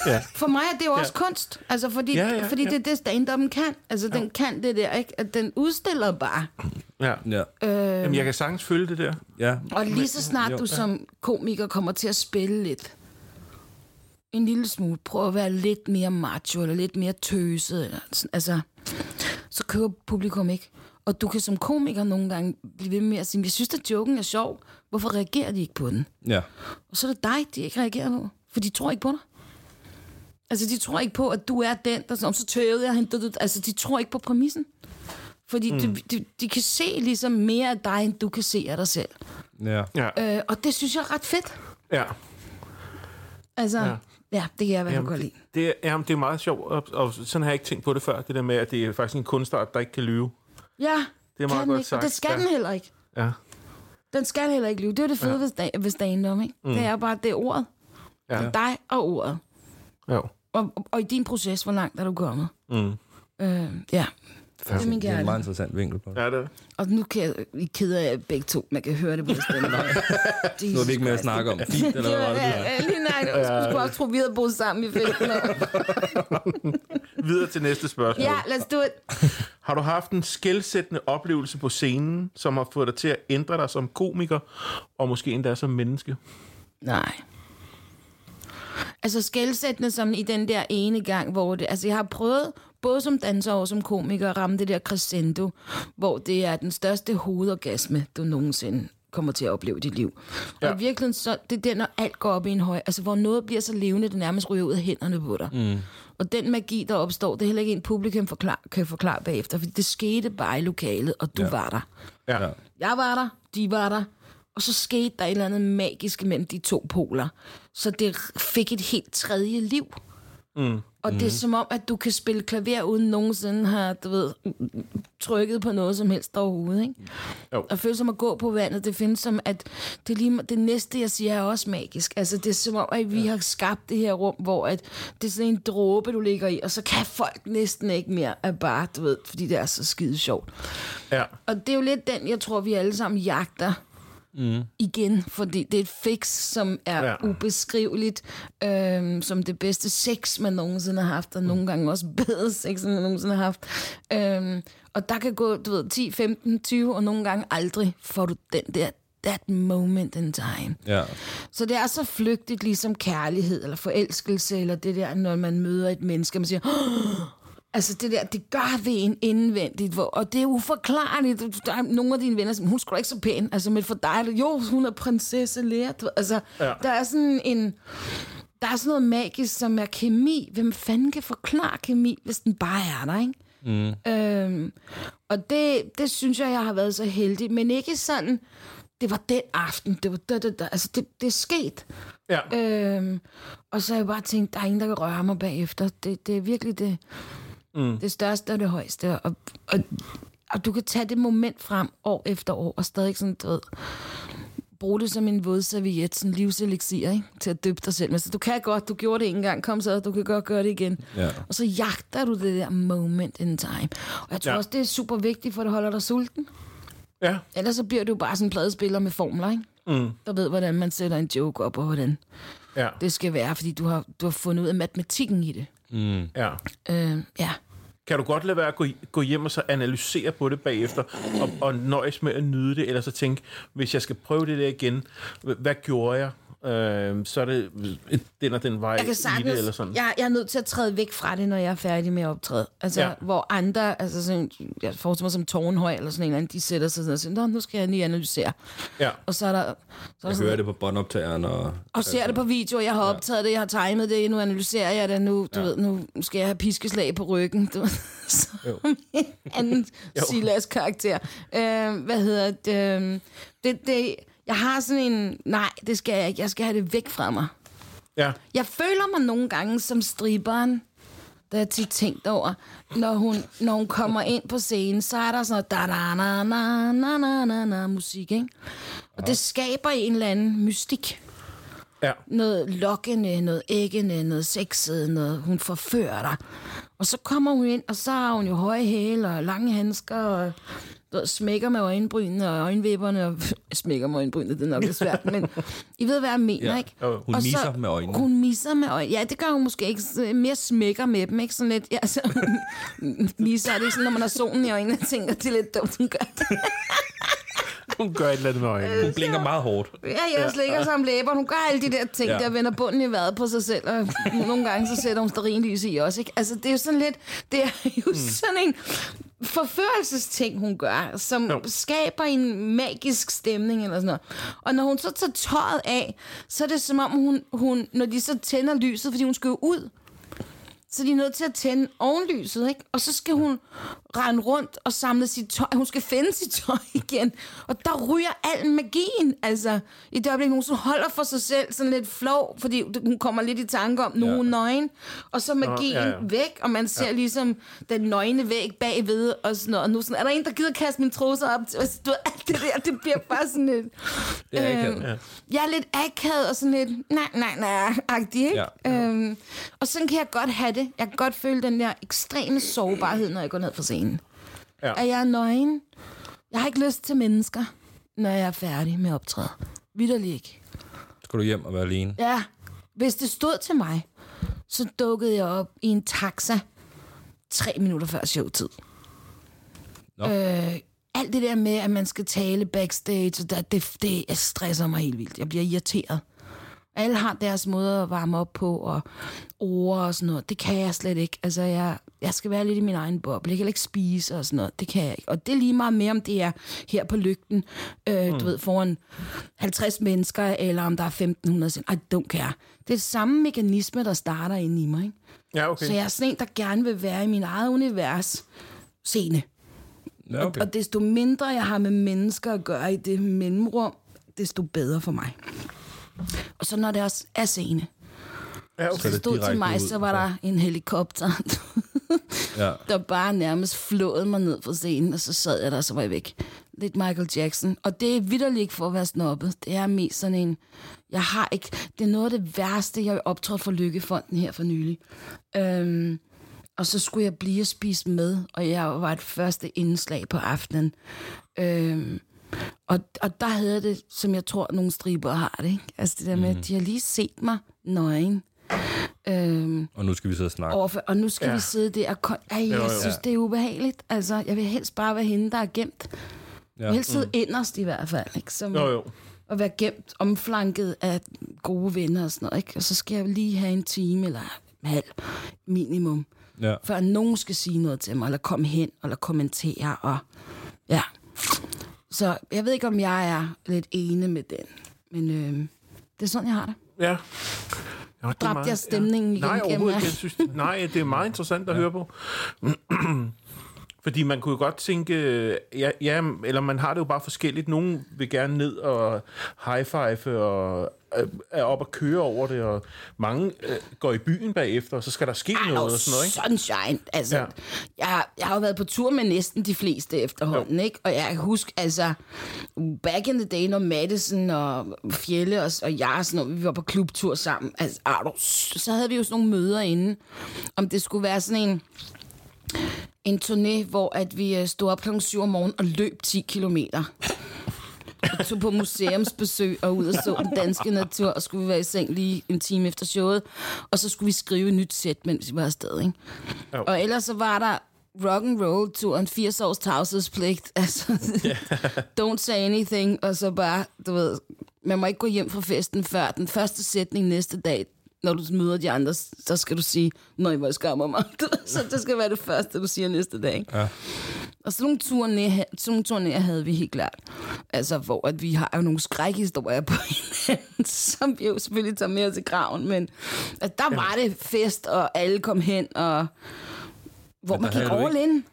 Ja. For mig er det jo også kunst. Altså, fordi, Ja, ja, fordi ja. det er det, stand-up'en kan. Altså, den kan det der, ikke? At den udstiller bare. Ja. Ja. Øh, Jamen, jeg kan sagtens følge det der. ja. og lige så snart jo, du som komiker kommer til at spille lidt, en lille smule, prøv at være lidt mere macho, eller lidt mere tøset, eller sådan, altså, så kører publikum ikke. Og du kan som komiker nogle gange blive ved med at sige, jeg synes, at joken er sjov. Hvorfor reagerer de ikke på den? Ja. Og så er det dig, de ikke reagerer på. For de tror ikke på dig. Altså, de tror ikke på, at du er den, der som så tøvede jeg hende. Altså, de tror ikke på præmissen. Fordi mm. de, de, de kan se ligesom mere af dig, end du kan se af dig selv. Ja. Ja. Øh, og det synes jeg er ret fedt. Ja. Altså, Ja. ja, ja det kan jeg i hvert fald Jamen, godt lide. det, det, er, jamen, det er meget sjovt, og, og sådan har jeg ikke tænkt på det før, det der med, at det er faktisk en kunstart, der ikke kan lyve. Ja, Det er kan meget godt ikke, og sagt. det skal ja. den heller ikke. Ja. Den skal heller ikke lyve. Det er det fede ja. ved, sta- ved stand-up, ikke? Mm. Det er bare, det er ordet. Ja. Det er dig og ordet. Jo. Og, og, og i din proces, hvor langt er du kommet? Mm. Øh, ja, det er min Det er en kærlighed. meget interessant vinkel på det. Ja, det er det. Og nu kan jeg, I keder jer begge to. Man kan høre det på det stemme. [LAUGHS] Nu er vi ikke med at snakke om fint, eller hvad var det? Ja, lige nej. Jeg skulle også tro, vi havde boet sammen i 15 år. [LAUGHS] Videre til næste spørgsmål. Ja, lad os do it. Har du haft en skældsættende oplevelse på scenen, som har fået dig til at ændre dig som komiker, og måske endda som menneske? Nej. Altså skældsættende som i den der ene gang, hvor det... Altså jeg har prøvet, både som danser og som komiker, ramme det der crescendo, hvor det er den største hovedorgasme, du nogensinde kommer til at opleve i dit liv. Ja. Og i virkeligheden, så, det er der, når alt går op i en høj, altså hvor noget bliver så levende, det nærmest ryger ud af hænderne på dig. Mm. Og den magi, der opstår, det er heller ikke en publikum forklar, kan forklare bagefter, fordi det skete bare i lokalet, og du ja. var der. Ja. Ja. Jeg var der, de var der, og så skete der et eller andet magisk mellem de to poler. Så det fik et helt tredje liv. Mm. Og det er som om, at du kan spille klaver uden nogensinde har, du ved, trykket på noget som helst overhovedet, ikke? Jo. Og føle som at gå på vandet, det findes som, at det, lige, det næste, jeg siger, er også magisk. Altså, det er som om, at vi ja. har skabt det her rum, hvor at det er sådan en dråbe, du ligger i, og så kan folk næsten ikke mere af bare, du ved, fordi det er så skide sjovt. Ja. Og det er jo lidt den, jeg tror, vi alle sammen jagter mm. igen, fordi det er et fix, som er Ja. ubeskriveligt, øhm, som det bedste sex, man nogensinde har haft, og nogle gange også bedre sex, end man nogensinde har haft. Øhm, og der kan gå, du ved, 10, 15, 20, og nogle gange aldrig får du den der that moment in time. Ja. Så det er så flygtigt, ligesom kærlighed, eller forelskelse, eller det der, når man møder et menneske, og man siger! Altså det der, det gør ved en indvendigt, hvor, og det er uforklarligt. Der er nogle af dine venner, som, hun skulle ikke så pæn, altså men for dig, jo, hun er prinsesse Lea. Altså, Ja. der er sådan en, der er sådan noget magisk, som er kemi. Hvem fanden kan forklare kemi, hvis den bare er der, ikke? Mm. Øhm, og det, det synes jeg, jeg har været så heldig. Men ikke sådan, det var den aften, det var da, da, da. Altså, det, det er sket. Ja. Øhm, og så har jeg bare tænkt, der er ingen, der kan røre mig bagefter. Det, det er virkelig det, mm. det største og det højeste. Og, og, og du kan tage det moment frem år efter år, og stadig sådan, du ved, bruge det som en vådserviet, sådan livseliksir, ikke? til at døbe dig selv. Men så du kan godt, du gjorde det en gang, kom så, du kan godt gøre det igen. Ja. Og så jagter du det der moment in time. Og jeg tror Ja. også, det er super vigtigt, for det holder dig sulten. Ja. Ellers så bliver du bare sådan en pladespiller med formler, ikke? Mm. Der ved, hvordan man sætter en joke op, og hvordan Ja. det skal være, fordi du har, du har fundet ud af matematikken i det. Mm. ja. Øh, ja. Kan du godt lade være at gå, gå hjem og så analysere på det bagefter, og, og nøjes med at nyde det, eller så tænke, hvis jeg skal prøve det der igen, hvad gjorde jeg? Øh, så er det et- den og den vej Jeg kan i sagtens, det, eller sådan. jeg, jeg er nødt til at træde væk fra det, når jeg er færdig med at optræde. Altså, Ja. ja. hvor andre, altså sådan, jeg forestiller mig som Tårnhøj eller sådan en eller anden, de sætter sig sådan og siger, nu skal jeg lige analysere. Ja. Og så er der, så er Jeg sådan, hører det på båndoptageren, og... og ser det på video, jeg har optaget det, jeg har timet det, nu analyserer jeg det, nu, du ja. ved, nu skal jeg have piskeslag på ryggen. Du ved, [LAUGHS] som en anden [LAUGHS] Silas karakter. Øh, hvad hedder det? Øh, det, det? Jeg har sådan en, nej, det skal jeg ikke, jeg skal have det væk fra mig. Ja. Jeg føler mig nogle gange som striberen, der er tit tænkt over, når hun, når hun kommer ind på scenen, så er der sådan da da na na na na na na musik, ikke? Og det skaber en eller anden mystik. Ja. Noget lokkende, noget æggende, noget sexet, noget hun forfører dig. Og så kommer hun ind, og så har hun jo høje hæle og lange handsker og ved, smækker med øjenbrynene og øjenvipperne. Og, [LAUGHS] smækker med øjenbrynene, det er nok lidt svært, men I ved, hvad jeg mener, Ja. ikke? Jo. Hun Og misser med øjnene. Hun misser med øjnene. Ja, det gør hun måske ikke. Så Mere smækker med dem, ikke? Sådan lidt, ja, så, [LAUGHS] misser er det ikke sådan, når man har solen i øjnene, og tænker, det er lidt dumt, hun gør det. Hun gør et eller andet med øjnene. Hun blinker meget hårdt. Ja, jeg slikker sig om læber. Hun gør alle de der ting, Ja. der vender bunden i vejret på sig selv, og nogle gange så sætter hun sterinlys i også, ikke? Altså, det er jo sådan lidt, det er jo mm. sådan en forførelsesting, hun gør, som Jo. skaber en magisk stemning eller sådan noget. Og når hun så tager tøjet af, så er det som om, hun, hun når de så tænder lyset, fordi hun skal jo ud, så de er nødt til at tænde ovenlyset, ikke? Og så skal hun rende rundt og samle sit tøj. Hun skal finde sit tøj [LAUGHS] igen. Og der ryger al magien, altså. I det øjeblik, hun så holder for sig selv sådan lidt flov, fordi hun kommer lidt i tanke om, nu hun nøgen. Og så magien ja, ja, ja. ja. væk, og man ser ja. ligesom den nøgne væg bagved, og sådan noget. Og nu sådan, er der en, der gider kaste mine trusser op? Altså, du alt det der, det bliver bare sådan lidt... Det er Øhm, ja. jeg er lidt akavet og sådan lidt, nej, nej, nej, agtig, ikke? Ja. Øhm, og sådan kan jeg godt have det. Jeg kan godt føle den der ekstreme sårbarhed, når jeg går ned fra scenen. Ja. At jeg er nøgen. Jeg har ikke lyst til mennesker, når jeg er færdig med optræde. Vitterlig ikke. Skal du hjem og være alene? Ja, hvis det stod til mig, så dukkede jeg op i en taxa tre minutter før showtid. Nå. Øh, alt det der med, at man skal tale backstage, og der, det, det stresser mig helt vildt. Jeg bliver irriteret. Alle har deres måde at varme op på, og ord og sådan noget. Det kan jeg slet ikke. Altså, jeg, jeg skal være lidt i min egen boble. Jeg kan ikke spise og sådan noget. Det kan jeg ikke. Og det er lige meget mere, om det er her på lygten, øh, mm. du ved, foran 50 mennesker, eller om der er 1500. Sådan. I don't care. Det er det samme mekanisme, der starter inde i mig. Ikke? Ja, okay. Så jeg er sådan en, der gerne vil være i min eget univers. Scene. Ja, okay. Og desto mindre jeg har med mennesker at gøre i det mellemrum, desto bedre for mig. Og så når det også er scene. Ja, Så okay. er det Stod til direkte mig, ud. så var der en helikopter, [LAUGHS] Ja. der bare nærmest flåede mig ned fra scenen, og så sad jeg der, og så var jeg væk. Lidt Michael Jackson. Og det er vidderligt ikke for at være snobbet. Det er mest sådan en... Jeg har ikke... Det er noget af det værste, jeg har optrådt for Lykkefonden her for nylig. Øhm, og så skulle jeg blive og spise med, og jeg var et første indslag på aftenen. Øhm, og, og der havde jeg det, som jeg tror, nogle striber har det. Ikke? Altså det der med, Mhm. at de har lige set mig nøgen. Øhm, Og nu skal vi sidde og snakke. overfor, og nu skal Ja. ja. vi sidde der og... kon- Ej, jeg Jo, jo. synes, det er ubehageligt. Altså, jeg vil helst bare være hende, der er gemt. Jeg vil helst sidde mm. inderst i hvert fald, ikke? Som, Jo, jo. at være gemt, omflanket af gode venner og sådan noget, ikke? Og så skal jeg lige have en time eller en halv minimum, Ja. før nogen skal sige noget til mig, eller komme hen, eller kommentere, og ja. Så jeg ved ikke, om jeg er lidt ene med den, men øh, det er sådan, jeg har det. Ja. Ja, det er dræbte meget- jeg stemningen igen Nej, overhovedet ikke. Jeg synes, det, nej, det er meget interessant at høre på. [CLEARS THROAT] Fordi man kunne jo godt tænke, ja, ja, eller man har det jo bare forskelligt. Nogen vil gerne ned og high-five og øh, er op og køre over det, og mange øh, går i byen bagefter, og så skal der ske Ej, noget og sådan noget, ikke? Sunshine. Altså, Ja. jeg, jeg har jo været på tur med næsten de fleste efterhånden, jo. ikke? Og jeg kan huske, altså, back in the day, når Madison og Fjelle og, og jeg sådan noget, vi var på klubtur sammen, altså, så havde vi jo sådan nogle møder inde, om det skulle være sådan en en turné, hvor at vi øh, stod op klokken 7 om morgenen og løb 10 kilometer. Og tog på museumsbesøg og ud og så den danske natur, og skulle vi være i seng lige en time efter showet. Og så skulle vi skrive et nyt sæt, mens vi var afsted, ikke? Jo. Og ellers så var der rock and roll turen 80 års tavshedspligt. [LAUGHS] Altså, don't say anything, og så bare, du ved, man må ikke gå hjem fra festen før den første sætning næste dag, når du møder de andre, så skal du sige, når I var skammer mig. Så det skal være det første, du siger næste dag. ikke? Ja. Og sådan nogle turnéer, sådan nogle turnéer havde vi helt klart. Altså, hvor at vi har jo nogle skrækhistorier på [LAUGHS] hinanden, som vi jo selvfølgelig tager med til graven. Men at der var det fest, og alle kom hen, og hvor Men man gik all in.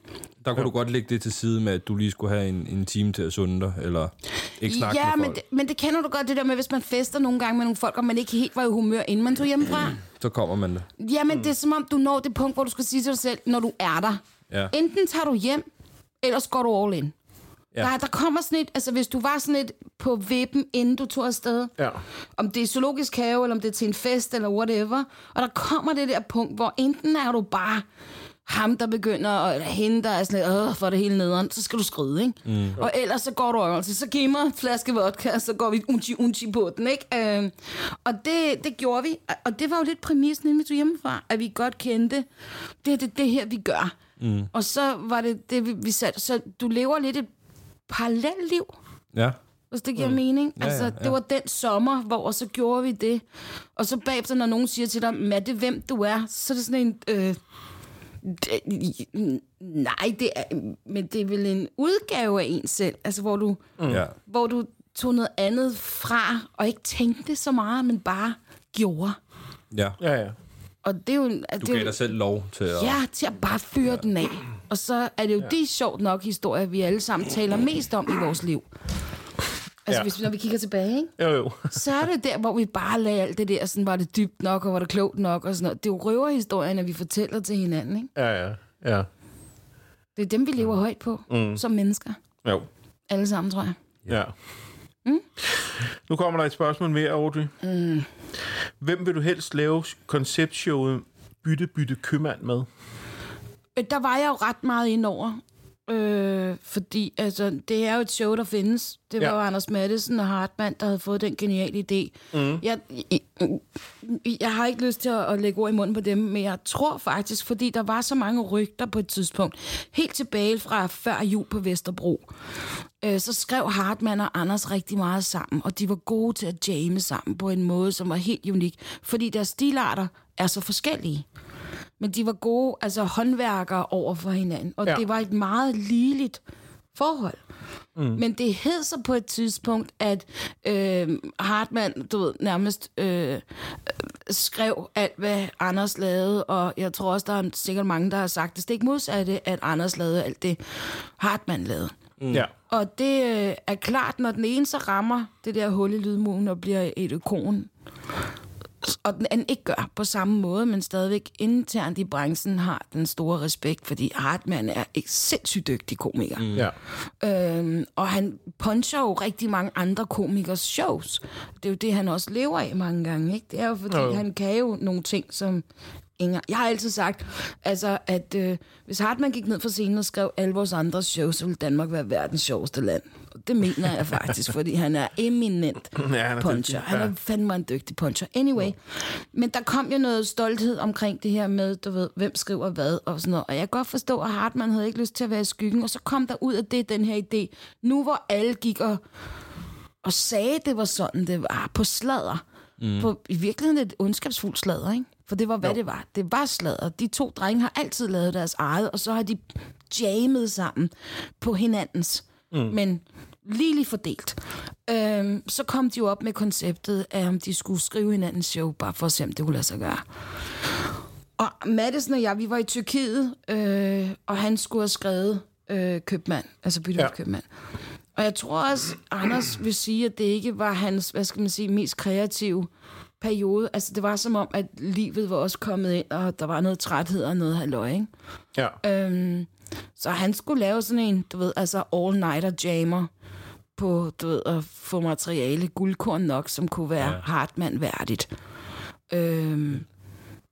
Der kunne du godt lægge det til side med, at du lige skulle have en, en time til at sunde dig, eller ikke snakke Ja, med men folk. det, men det kender du godt, det der med, hvis man fester nogle gange med nogle folk, og man ikke helt var i humør, inden man tog hjemmefra. Så kommer man der. Jamen, det er som om, du når det punkt, hvor du skal sige til dig selv, når du er der. Ja. Enten tager du hjem, ellers går du all in. Ja. Ja. Der, der kommer sådan et, altså hvis du var sådan et på vippen, inden du tog afsted, Ja. om det er zoologisk have, eller om det er til en fest, eller whatever, og der kommer det der punkt, hvor enten er du bare ham, der begynder, og, eller hende, der er sådan lidt, åh, for det hele nederen, så skal du skride, ikke? Mm. Og ellers så går du over til, så giv mig en flaske vodka, så går vi unchi unchi på den, ikke? Øh, og det, det gjorde vi, og det var jo lidt præmissen, inden vi tog hjemmefra, at vi godt kendte, det er det, det her, vi gør. Mm. Og så var det det, vi, vi satte, så du lever lidt et parallelt liv, Ja. hvis det giver mm. mening. Ja, Altså, ja, det ja. var den sommer, hvor så gjorde vi det. Og så bagefter, når nogen siger til dig, det hvem du er? Så er det sådan en... Øh, det, nej, det er, men det er vel en udgave af en selv. Altså, hvor du, Mm. ja. hvor du tog noget andet fra, og ikke tænkte så meget, men bare gjorde. ja. Ja, ja. Og det er jo... at Du det er gav jo- dig selv lov til at... Ja, til at bare fyre den af. Og så er det jo ja. de sjovt nok historier, vi alle sammen taler mest om i vores liv. Altså, Ja. ja. hvis vi, når vi kigger tilbage, ikke? Jo, jo. så er det der, hvor vi bare lagde alt det der, sådan var det dybt nok, og var det klogt nok, og sådan noget. Det er jo røverhistorierne, vi fortæller til hinanden, ikke? Ja, ja. Ja. Det er dem, vi lever højt på, mm. som mennesker. Jo. Alle sammen, tror jeg. Ja. Mm. Nu kommer der et spørgsmål mere, Audrey. Mm. Hvem vil du helst lave konceptshowet Bytte Bytte Købmand med? Øh, Der var jeg jo ret meget ind over. Øh, fordi altså, det er jo et show, der findes. Det var Ja. jo Anders Madsen og Hartmann, der havde fået den geniale idé. Mm. Jeg, jeg, jeg har ikke lyst til at, at lægge ord i munden på dem, men jeg tror faktisk, fordi der var så mange rygter på et tidspunkt, helt tilbage fra før jul på Vesterbro, øh, så skrev Hartmann og Anders rigtig meget sammen, og de var gode til at jamme sammen på en måde, som var helt unik, fordi deres stilarter er så forskellige. Men de var gode, altså håndværkere over for hinanden. Og Ja. det var et meget ligeligt forhold. Mm. Men det hed så på et tidspunkt, at øh, Hartmann, du ved, nærmest øh, skrev alt, hvad Anders lavede, og jeg tror også, der er sikkert mange, der har sagt det stik modsatte, at Anders lavede alt det, Hartmann lavede. Mm. Ja. Og det øh, er klart, når den ene så rammer det der hul i lydmugen og bliver et ikon, og den anden ikke gør på samme måde, men stadigvæk internt i branchen har den store respekt, fordi Hartmann er en sindssygt dygtig komiker. Mm. Ja. Øhm, og han puncher jo rigtig mange andre komikers shows. Det er jo det, han også lever af mange gange. Ikke? Det er jo fordi, Jo. han kan jo nogle ting, som ingen... Jeg har altid sagt, altså, at øh, hvis Hartmann gik ned fra scenen og skrev alle vores andre shows, så ville Danmark være verdens sjoveste land. Og det mener jeg faktisk, fordi han er eminent [LAUGHS] Ja, han er puncher. dygtig, Han er ja. fandme en dygtig puncher. Anyway, men der kom jo noget stolthed omkring det her med, du ved, hvem skriver hvad og sådan noget. Og jeg kan godt forstå, at Hartmann havde ikke lyst til at være i skyggen, og så kom der ud af det den her idé. Nu hvor alle gik og, og sagde, det var sådan, det var på sladder. Mm. På i virkeligheden et ondskabsfuldt sladder, ikke? For det var, hvad jo. det var. Det var sladder. De to drenge har altid lavet deres eget, og så har de jammet sammen på hinandens. Mm. Men ligeligt fordelt. Øhm, så kom de jo op med konceptet af, om de skulle skrive hinandens show, bare for at se, om det kunne lade sig gøre. Og Madison og jeg, vi var i Tyrkiet, øh, og han skulle have skrevet øh, købmand, altså bytte ja. Og jeg tror også, Anders vil sige, at det ikke var hans, hvad skal man sige, mest kreative periode. Altså, det var som om, at livet var også kommet ind, og der var noget træthed og noget halløj, ikke? Ja. Øhm, så han skulle lave sådan en, du ved, altså all-nighter jammer på, du ved, at få materiale, guldkorn nok, som kunne være ja. Hartmann værdigt. Øhm,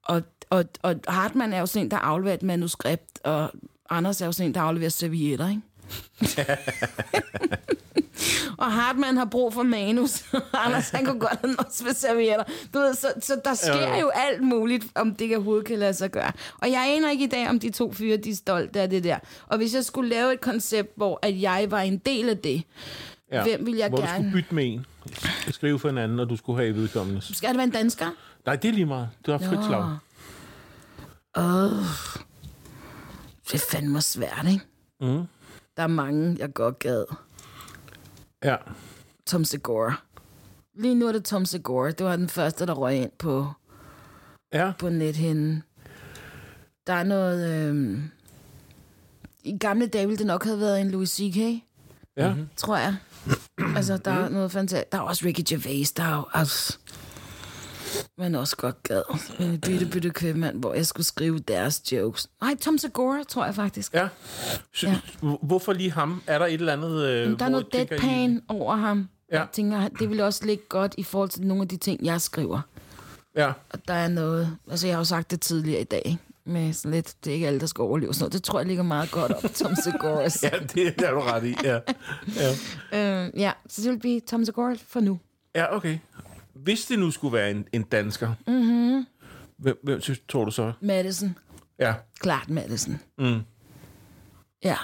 og, og, og Hartmann er jo sådan en, der afleverer et manuskript, og Anders er jo sådan en, der afleverer servietter, ikke? [LAUGHS] og Hartmann har brug for manus. [LAUGHS] Anders, han kunne godt have noget med servietter. Du ved, så, så der sker Jo, alt muligt, om det overhovedet kan lade sig gøre. Og jeg aner ikke i dag, om de to fyre, de er stolte af det der. Og hvis jeg skulle lave et koncept, hvor at jeg var en del af det, ja. hvem vil jeg Hvor gerne- du skulle bytte med en. Skrive for en anden, og du skulle have vedkommende. skal det være en dansker? Nej, det er lige meget. Du har frit slag. Åh, det er fandme svært, ikke? Mm. Der er mange, jeg godt gad. Ja. Tom Segura. Lige nu er det Tom Segura. Det var den første, der røg ind på, Ja. på nethinden. Der er noget... Øhm, I gamle dage ville det nok have været en Louis C.K., Ja. Tror jeg. altså, der er noget fantastisk. Der er også Ricky Gervais, der er jo altså, man også godt gad. En bytte, bytte købmand, hvor jeg skulle skrive deres jokes. Nej, Tom Segura, tror jeg faktisk. Ja. Så, Ja. Hvorfor lige ham? Er der et eller andet... Øh, Men der er noget tænker I- deadpan over ham. Ja. Jeg tænker, det vil også ligge godt i forhold til nogle af de ting, jeg skriver. Ja. Og der er noget... Altså, jeg har jo sagt det tidligere i dag, ikke? med sådan lidt, det er ikke alle, der skal overleve sådan noget. Det tror jeg ligger meget godt op Tom Segura's. [LAUGHS] ja, det er du ret i. Ja. Ja. [LAUGHS] øh, ja, så det vil blive Tom Segura for nu. ja, okay. Hvis det nu skulle være en, en dansker, mm-hmm. hvem, hvem synes, tror du så? Madison. Ja. Klart Madison. Mm. Ja.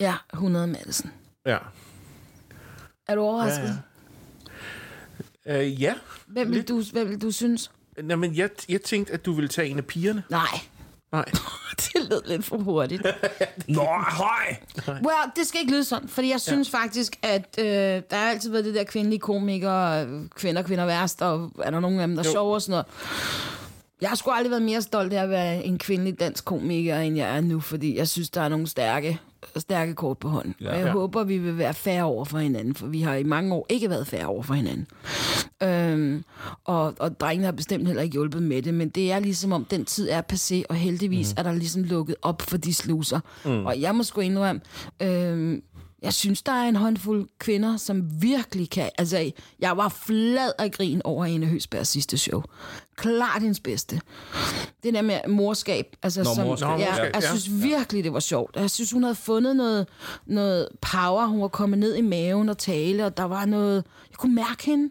Ja, 100 Madison. Ja. Er du overrasket? Ja, ja. Uh, ja. Hvem, vil du, hvem vil du synes? Jamen, jeg, jeg tænkte, at du ville tage en af pigerne. Nej, Nej. [LAUGHS] det lød lidt for hurtigt. [LAUGHS] Nå, høj! Well, det skal ikke lyde sådan, fordi jeg synes ja. faktisk, at øh, der har altid været det der kvindelige komikere, kvinder, kvinder værst, og er der nogen af dem, der er Jo. sjove og sådan noget. Jeg har sgu aldrig været mere stolt af at være en kvindelig dansk komiker, end jeg er nu, fordi jeg synes, der er nogle stærke, stærke kort på hånden. Ja. Og jeg Ja. håber, vi vil være færre over for hinanden, for vi har i mange år ikke været færre over for hinanden. Øhm, og, og drengene har bestemt heller ikke hjulpet med det, men det er ligesom om, den tid er passé, og heldigvis mm. er der ligesom lukket op for de sluser. Mm. Og jeg må sgu indrømme, øhm, jeg synes, der er en håndfuld kvinder, som virkelig kan... Altså, jeg var flad af grin over Ane Høsbergs sidste show. Klart hendes bedste. Det der med morskab. Altså, Nå, som, morskab, ja, morskab, jeg ja. synes virkelig, det var sjovt. Jeg synes, hun havde fundet noget, noget power. Hun var kommet ned i maven og tale, og der var noget... Jeg kunne mærke hende.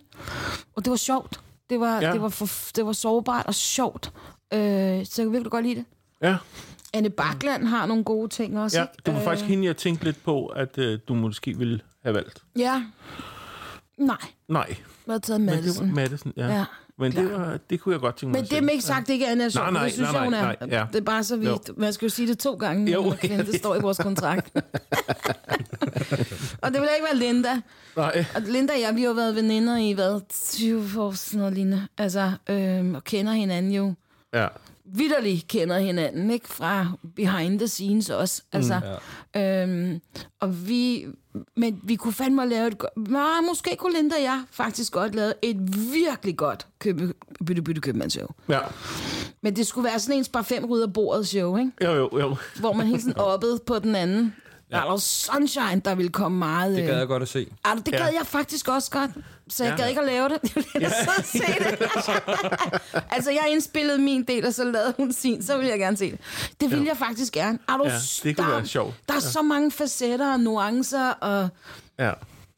Og det var sjovt. Det var, Ja. det var, for, det var sårbart og sjovt. Øh, så jeg kan virkelig godt lide det. Ja. Anne Bakland har nogle gode ting også. ja. ikke? Det var Øh, faktisk hende, jeg tænkte lidt på, at øh, du måske ville have valgt. Ja. Nej, Nej. jeg har taget Men det Madison. var Madison, ja. Ja, Men det, var, det kunne jeg godt tænke mig Men det er ikke sagt, ikke Anna Sjov, Nej, nej, det synes nej, er. nej, nej, ja. Det er bare så Jo. vidt. Man skal jo sige det to gange, Jo. jo. det står i vores kontrakt. [LAUGHS] og det vil ikke være Linda. Nej. Og Linda og jeg, vi har jo været veninder i, hvad, 20 år, sådan noget lignende. Altså, øhm, og kender hinanden jo Ja. Vidderligt kender hinanden, ikke? Fra behind the scenes også. Altså, mm, ja. øhm, og vi... Men vi kunne fandme lave et... go- Nej, måske kunne Linda og jeg faktisk godt lave et virkelig godt købe, bytte, bytte købmandsshow. Ja. Men det skulle være sådan en bare fem rydder bordet show, ikke? Jo, jo, jo. Hvor man hele tiden [LAUGHS] oppede på den anden. Ja. Der var Sunshine, der ville komme meget... Det øh, gad jeg godt at se. Ah, det gad Ja. jeg faktisk også godt. Så jeg Ja. gad ikke at lave det. Jeg så se det. [LAUGHS] altså, jeg indspillede min del, og så lavede hun sin. Så ville jeg gerne se det. Det ville Ja. jeg faktisk gerne. Er du Ja, det kunne der, være sjovt. Der er så mange facetter og nuancer, og Ja.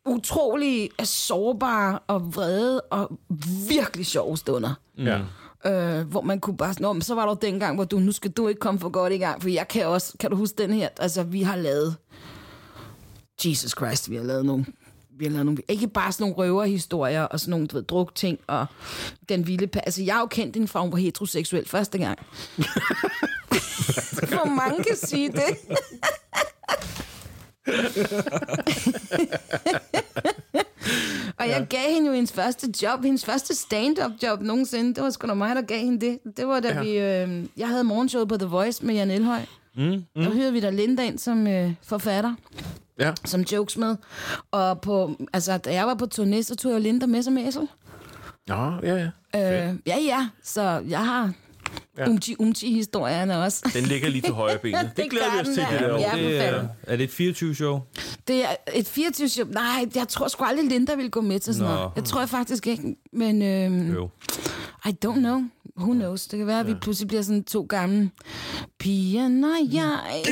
utrolig sårbare og vrede, og virkelig sjove stunder. Ja. Øh, hvor man kunne bare sådan, "Nå, men så var der jo dengang, hvor du, nu skal du ikke komme for godt i gang, for jeg kan også, kan du huske den her? Altså, vi har lavet, Jesus Christ, vi har lavet nogle, vi har lavet nogle, ikke bare sådan nogle røverhistorier og sådan nogle, du ved, drukting og den vilde, altså jeg har jo kendt din far, hun var heteroseksuel første gang. [LAUGHS] Hvor mange kan sige det? [LAUGHS] Og jeg gav hende jo hendes første job, hendes første stand-up job nogensinde. Det var sgu da mig, der gav hende det. Det var da Ja. vi... Øh, jeg havde morgenshowet på The Voice med Jan Elhøj. Mm. Mm. Der hyrede vi da Linda ind som øh, forfatter, Ja. som jokes med. Og på, altså, da jeg var på turné, så tog jeg Linda med som æsel. Nå, ja, ja. Øh, ja, ja. Så jeg har Ja. umti-umti-historierne også. Den ligger lige til højre benet. [LAUGHS] Det glæder vi os til, det der. Ja, for det er, fanden. er det et 24-show? Det er et 24 show. Nej, jeg tror sgu aldrig, Linda ville gå med til sådan Nå. noget. Jeg tror jeg faktisk ikke. Men øhm, Jo. I don't know. Who knows? Det kan være, at vi pludselig bliver sådan to gamle piger, når jeg...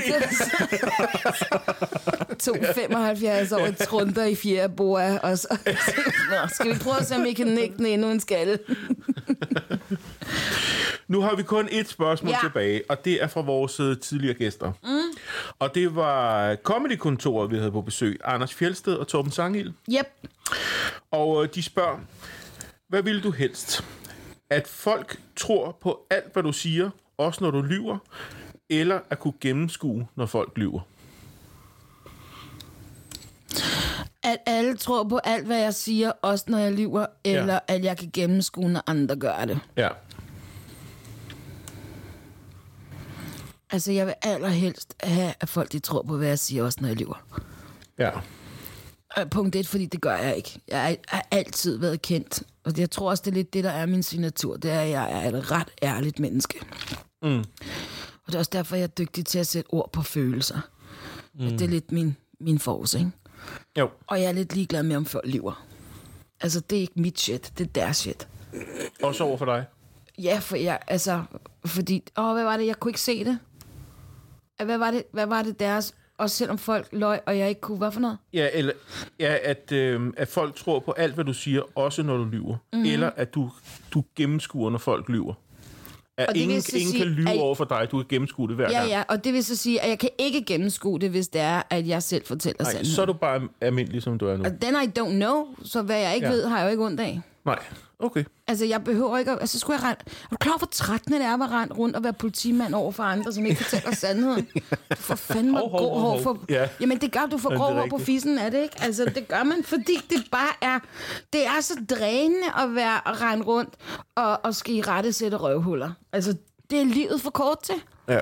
[LAUGHS] to 75 år trunder i fjerde boa, og så... Nå, skal vi prøve at se, om vi kan nikke den endnu en skalle? [LAUGHS] Nu har vi kun et spørgsmål ja. Ja. tilbage, og det er fra vores øh, tidligere gæster. Mm. Og det var Comedy-kontoret, vi havde på besøg. Anders Fjeldsted og Torben Sangild. Yep. Og øh, de spørger, hvad vil du helst? At folk tror på alt, hvad du siger, også når du lyver, eller at kunne gennemskue, når folk lyver? At alle tror på alt, hvad jeg siger, også når jeg lyver, eller ja. at jeg kan gennemskue, når andre gør det. Ja. Altså, jeg vil allerhelst have, at folk de tror på, hvad jeg siger, også når jeg lyver. Ja. Øh, Punkt et, fordi det gør jeg ikke. Jeg har altid været kendt. Og jeg tror også, det er lidt det, der er min signatur. Det er, at jeg er et ret ærligt menneske. Mm. Og det er også derfor, jeg er dygtig til at sætte ord på følelser. Mm. Det er lidt min, min force, ikke? Jo. Og jeg er lidt ligeglad med, om folk lyver. Altså, det er ikke mit shit. Det er deres shit. Også over for dig. Ja, for jeg, altså, fordi, åh, hvad var det, jeg kunne ikke se det. Hvad var det, hvad var det deres, også selvom folk løg, og jeg ikke kunne, hvad for noget? Ja, eller ja, at, øh, at folk tror på alt, hvad du siger, også når du lyver. Mhm. Mm. Eller at du, du gennemskuer, når folk lyver. At Og det ingen, så ingen sige, kan lyve at- over for dig, du kan gennemskue det hver Ja, gang. ja, og det vil så sige, at jeg kan ikke gennemskue det, hvis det er, at jeg selv fortæller Nej, sandheden. så er du bare almindelig, som du er nu. Og den I don't know, så hvad jeg ikke Ja. ja. ved, har jeg jo ikke ondt af. Nej, okay. Altså, jeg behøver ikke at... Altså, skulle jeg rende... Er du klar hvor trættende det er at rent rundt og være politimand over for andre, som ikke fortæller [LAUGHS] sandheden? Du får fandme Hov, hov, grå hår for... Ja. Jamen, det gør, du grå det er hår på fissen, er det ikke? Altså, det gør man, fordi det bare er... Det er så drænende at være at rende rundt og, og skal i rette sætte røvhuller. Altså, det er livet for kort til. Ja.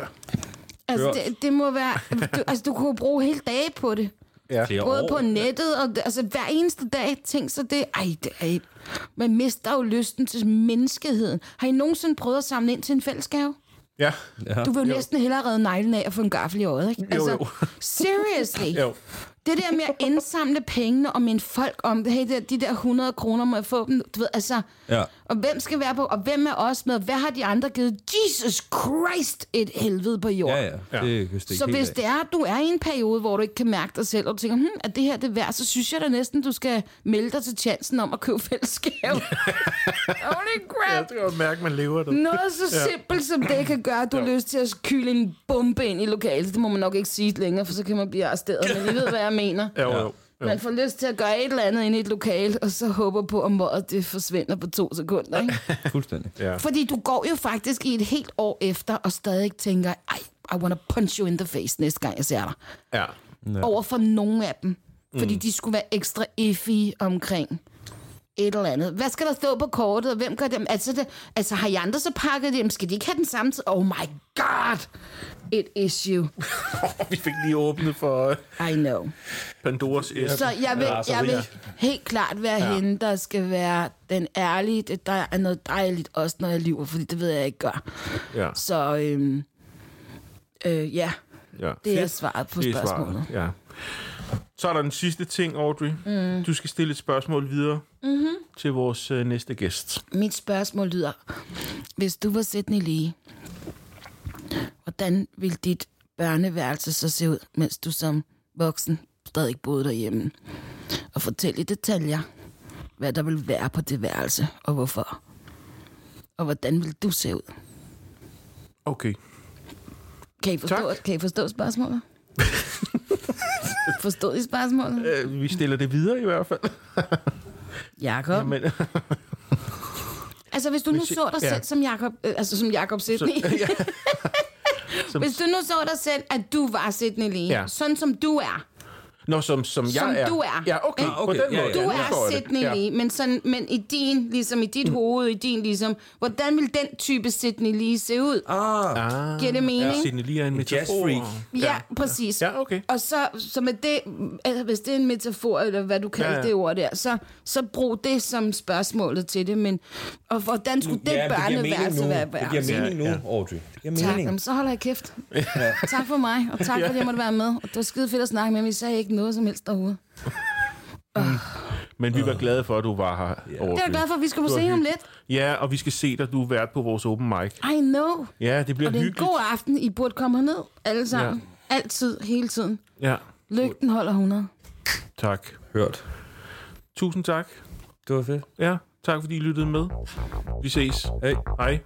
Altså, det, det må være... Du, altså, du kunne bruge hele dage på det. Ja. Flere Både år. på nettet, og altså hver eneste dag, tænk så det, ej, det er, man mister jo lysten til menneskeheden. Har I nogensinde prøvet at samle ind til en fællesgave? Ja. Ja. Du vil jo næsten hellere redde neglen af at få en gaffel i øjet, ikke? Altså, Jo, jo. seriously. Jo. Det der med at [LAUGHS] indsamle pengene og minde folk om det, hey, de, de der 100 kroner, må jeg få dem, du ved, altså... Ja. Og hvem skal være på, og hvem er os med, hvad har de andre givet? Jesus Christ, et helvede på jord. Ja, ja. Det er ikke Så hvis af. det er, at du er i en periode, hvor du ikke kan mærke dig selv, og du tænker, hm, er det her det værd, så synes jeg da næsten, du skal melde dig til chancen om at købe fællesskab. [LAUGHS] Holy Ja, crap! det kan mærke, man lever det. Noget så simpelt som det kan gøre, at du har lyst til at kyle en bombe ind i lokalet. Det må man nok ikke sige længere, for så kan man blive arresteret. Men I ved, hvad jeg mener. Ja, jo, jo. jo. Man får lyst til at gøre et eller andet ind i et lokal, og så håber på, at måret det forsvinder på to sekunder. Ikke? [LAUGHS] Fuldstændig. Ja. Fordi du går jo faktisk i et helt år efter, og stadig tænker, ej, I wanna punch you in the face næste gang, jeg ser dig. ja. Ja. Over for nogle af dem. Fordi de skulle være ekstra iffy omkring et eller andet. Hvad skal der stå på kortet, og hvem gør det? Altså, det, altså har I andre så pakket det? Skal de ikke have den samme tid? Oh my god! Et issue. [LAUGHS] Vi fik lige åbnet for uh, I know. Pandoras æske. Så jeg vil, jeg vil helt klart være ja. hende, der skal være den ærlige. Det der er noget dejligt, også når jeg lyver, fordi det ved jeg ikke gør. Ja. Så øhm, øh, ja, ja. det er Fedt. svaret på Det er spørgsmålet. svaret, ja. Så er der den sidste ting, Audrey. Mm. Du skal stille et spørgsmål videre mm-hmm. til vores uh, næste gæst. Mit spørgsmål lyder, hvis du var Sydney Lee, hvordan ville dit børneværelse så se ud, mens du som voksen stadig boede derhjemme? Og fortæl i detaljer, hvad der vil være på det værelse, og hvorfor. Og hvordan vil du se ud? Okay. Kan I forstå, Tak. kan I forstå spørgsmålet? Forstod I spørgsmålet? Uh, vi stiller det videre i hvert fald. Jakob? Men, Altså, hvis du nu Hvis så dig ja. selv som Jakob, øh, altså som Jakob Sidney. [LAUGHS] ja. [LAUGHS] Som- Hvis du nu så dig selv, at du var Sidney Lee, ja. sådan som du er, Nå, som, som, Som jeg er. du er. Ja, okay. Ikke? På Okay, den ja, måde. ja. Du nu er. Sydney Ja. Lee, men, sådan, men i din, ligesom i dit hoved, i din ligesom, hvordan vil den type Sydney Lee se ud? Ah, Ah, Giver det mening? Sidney Lee er en metafor. jazzfreak. Ja, præcis. Ja, okay. Og så, så med det, altså hvis det er en metafor, eller hvad du kalder Ja, ja, ja. det ord der, så, så brug det som spørgsmålet til det. Men, og hvordan skulle det ja, giver mening børneværelse være Det giver mening nu, Ja, ja. Audrey. Det giver Tak, mening. jamen, så holder jeg kæft. tak for mig, og tak fordi jeg måtte være med. Og det var skide fedt at snakke med, men vi sagde ikke noget som helst derude. [LAUGHS] Men vi var glade for, at du var her. Det er jeg glad for, at vi skal på se om lidt. Ja, og vi skal se dig. Du er vært på vores open mic. I know. Ja, det bliver Og det er en hyggeligt. god aften. I burde komme herned, alle sammen. Ja. Altid, hele tiden. Ja, Lygten holder 100. tak. Hørt. Tusind tak. Det var fedt. Ja, tak fordi I lyttede med. Vi ses. Hey. Hej.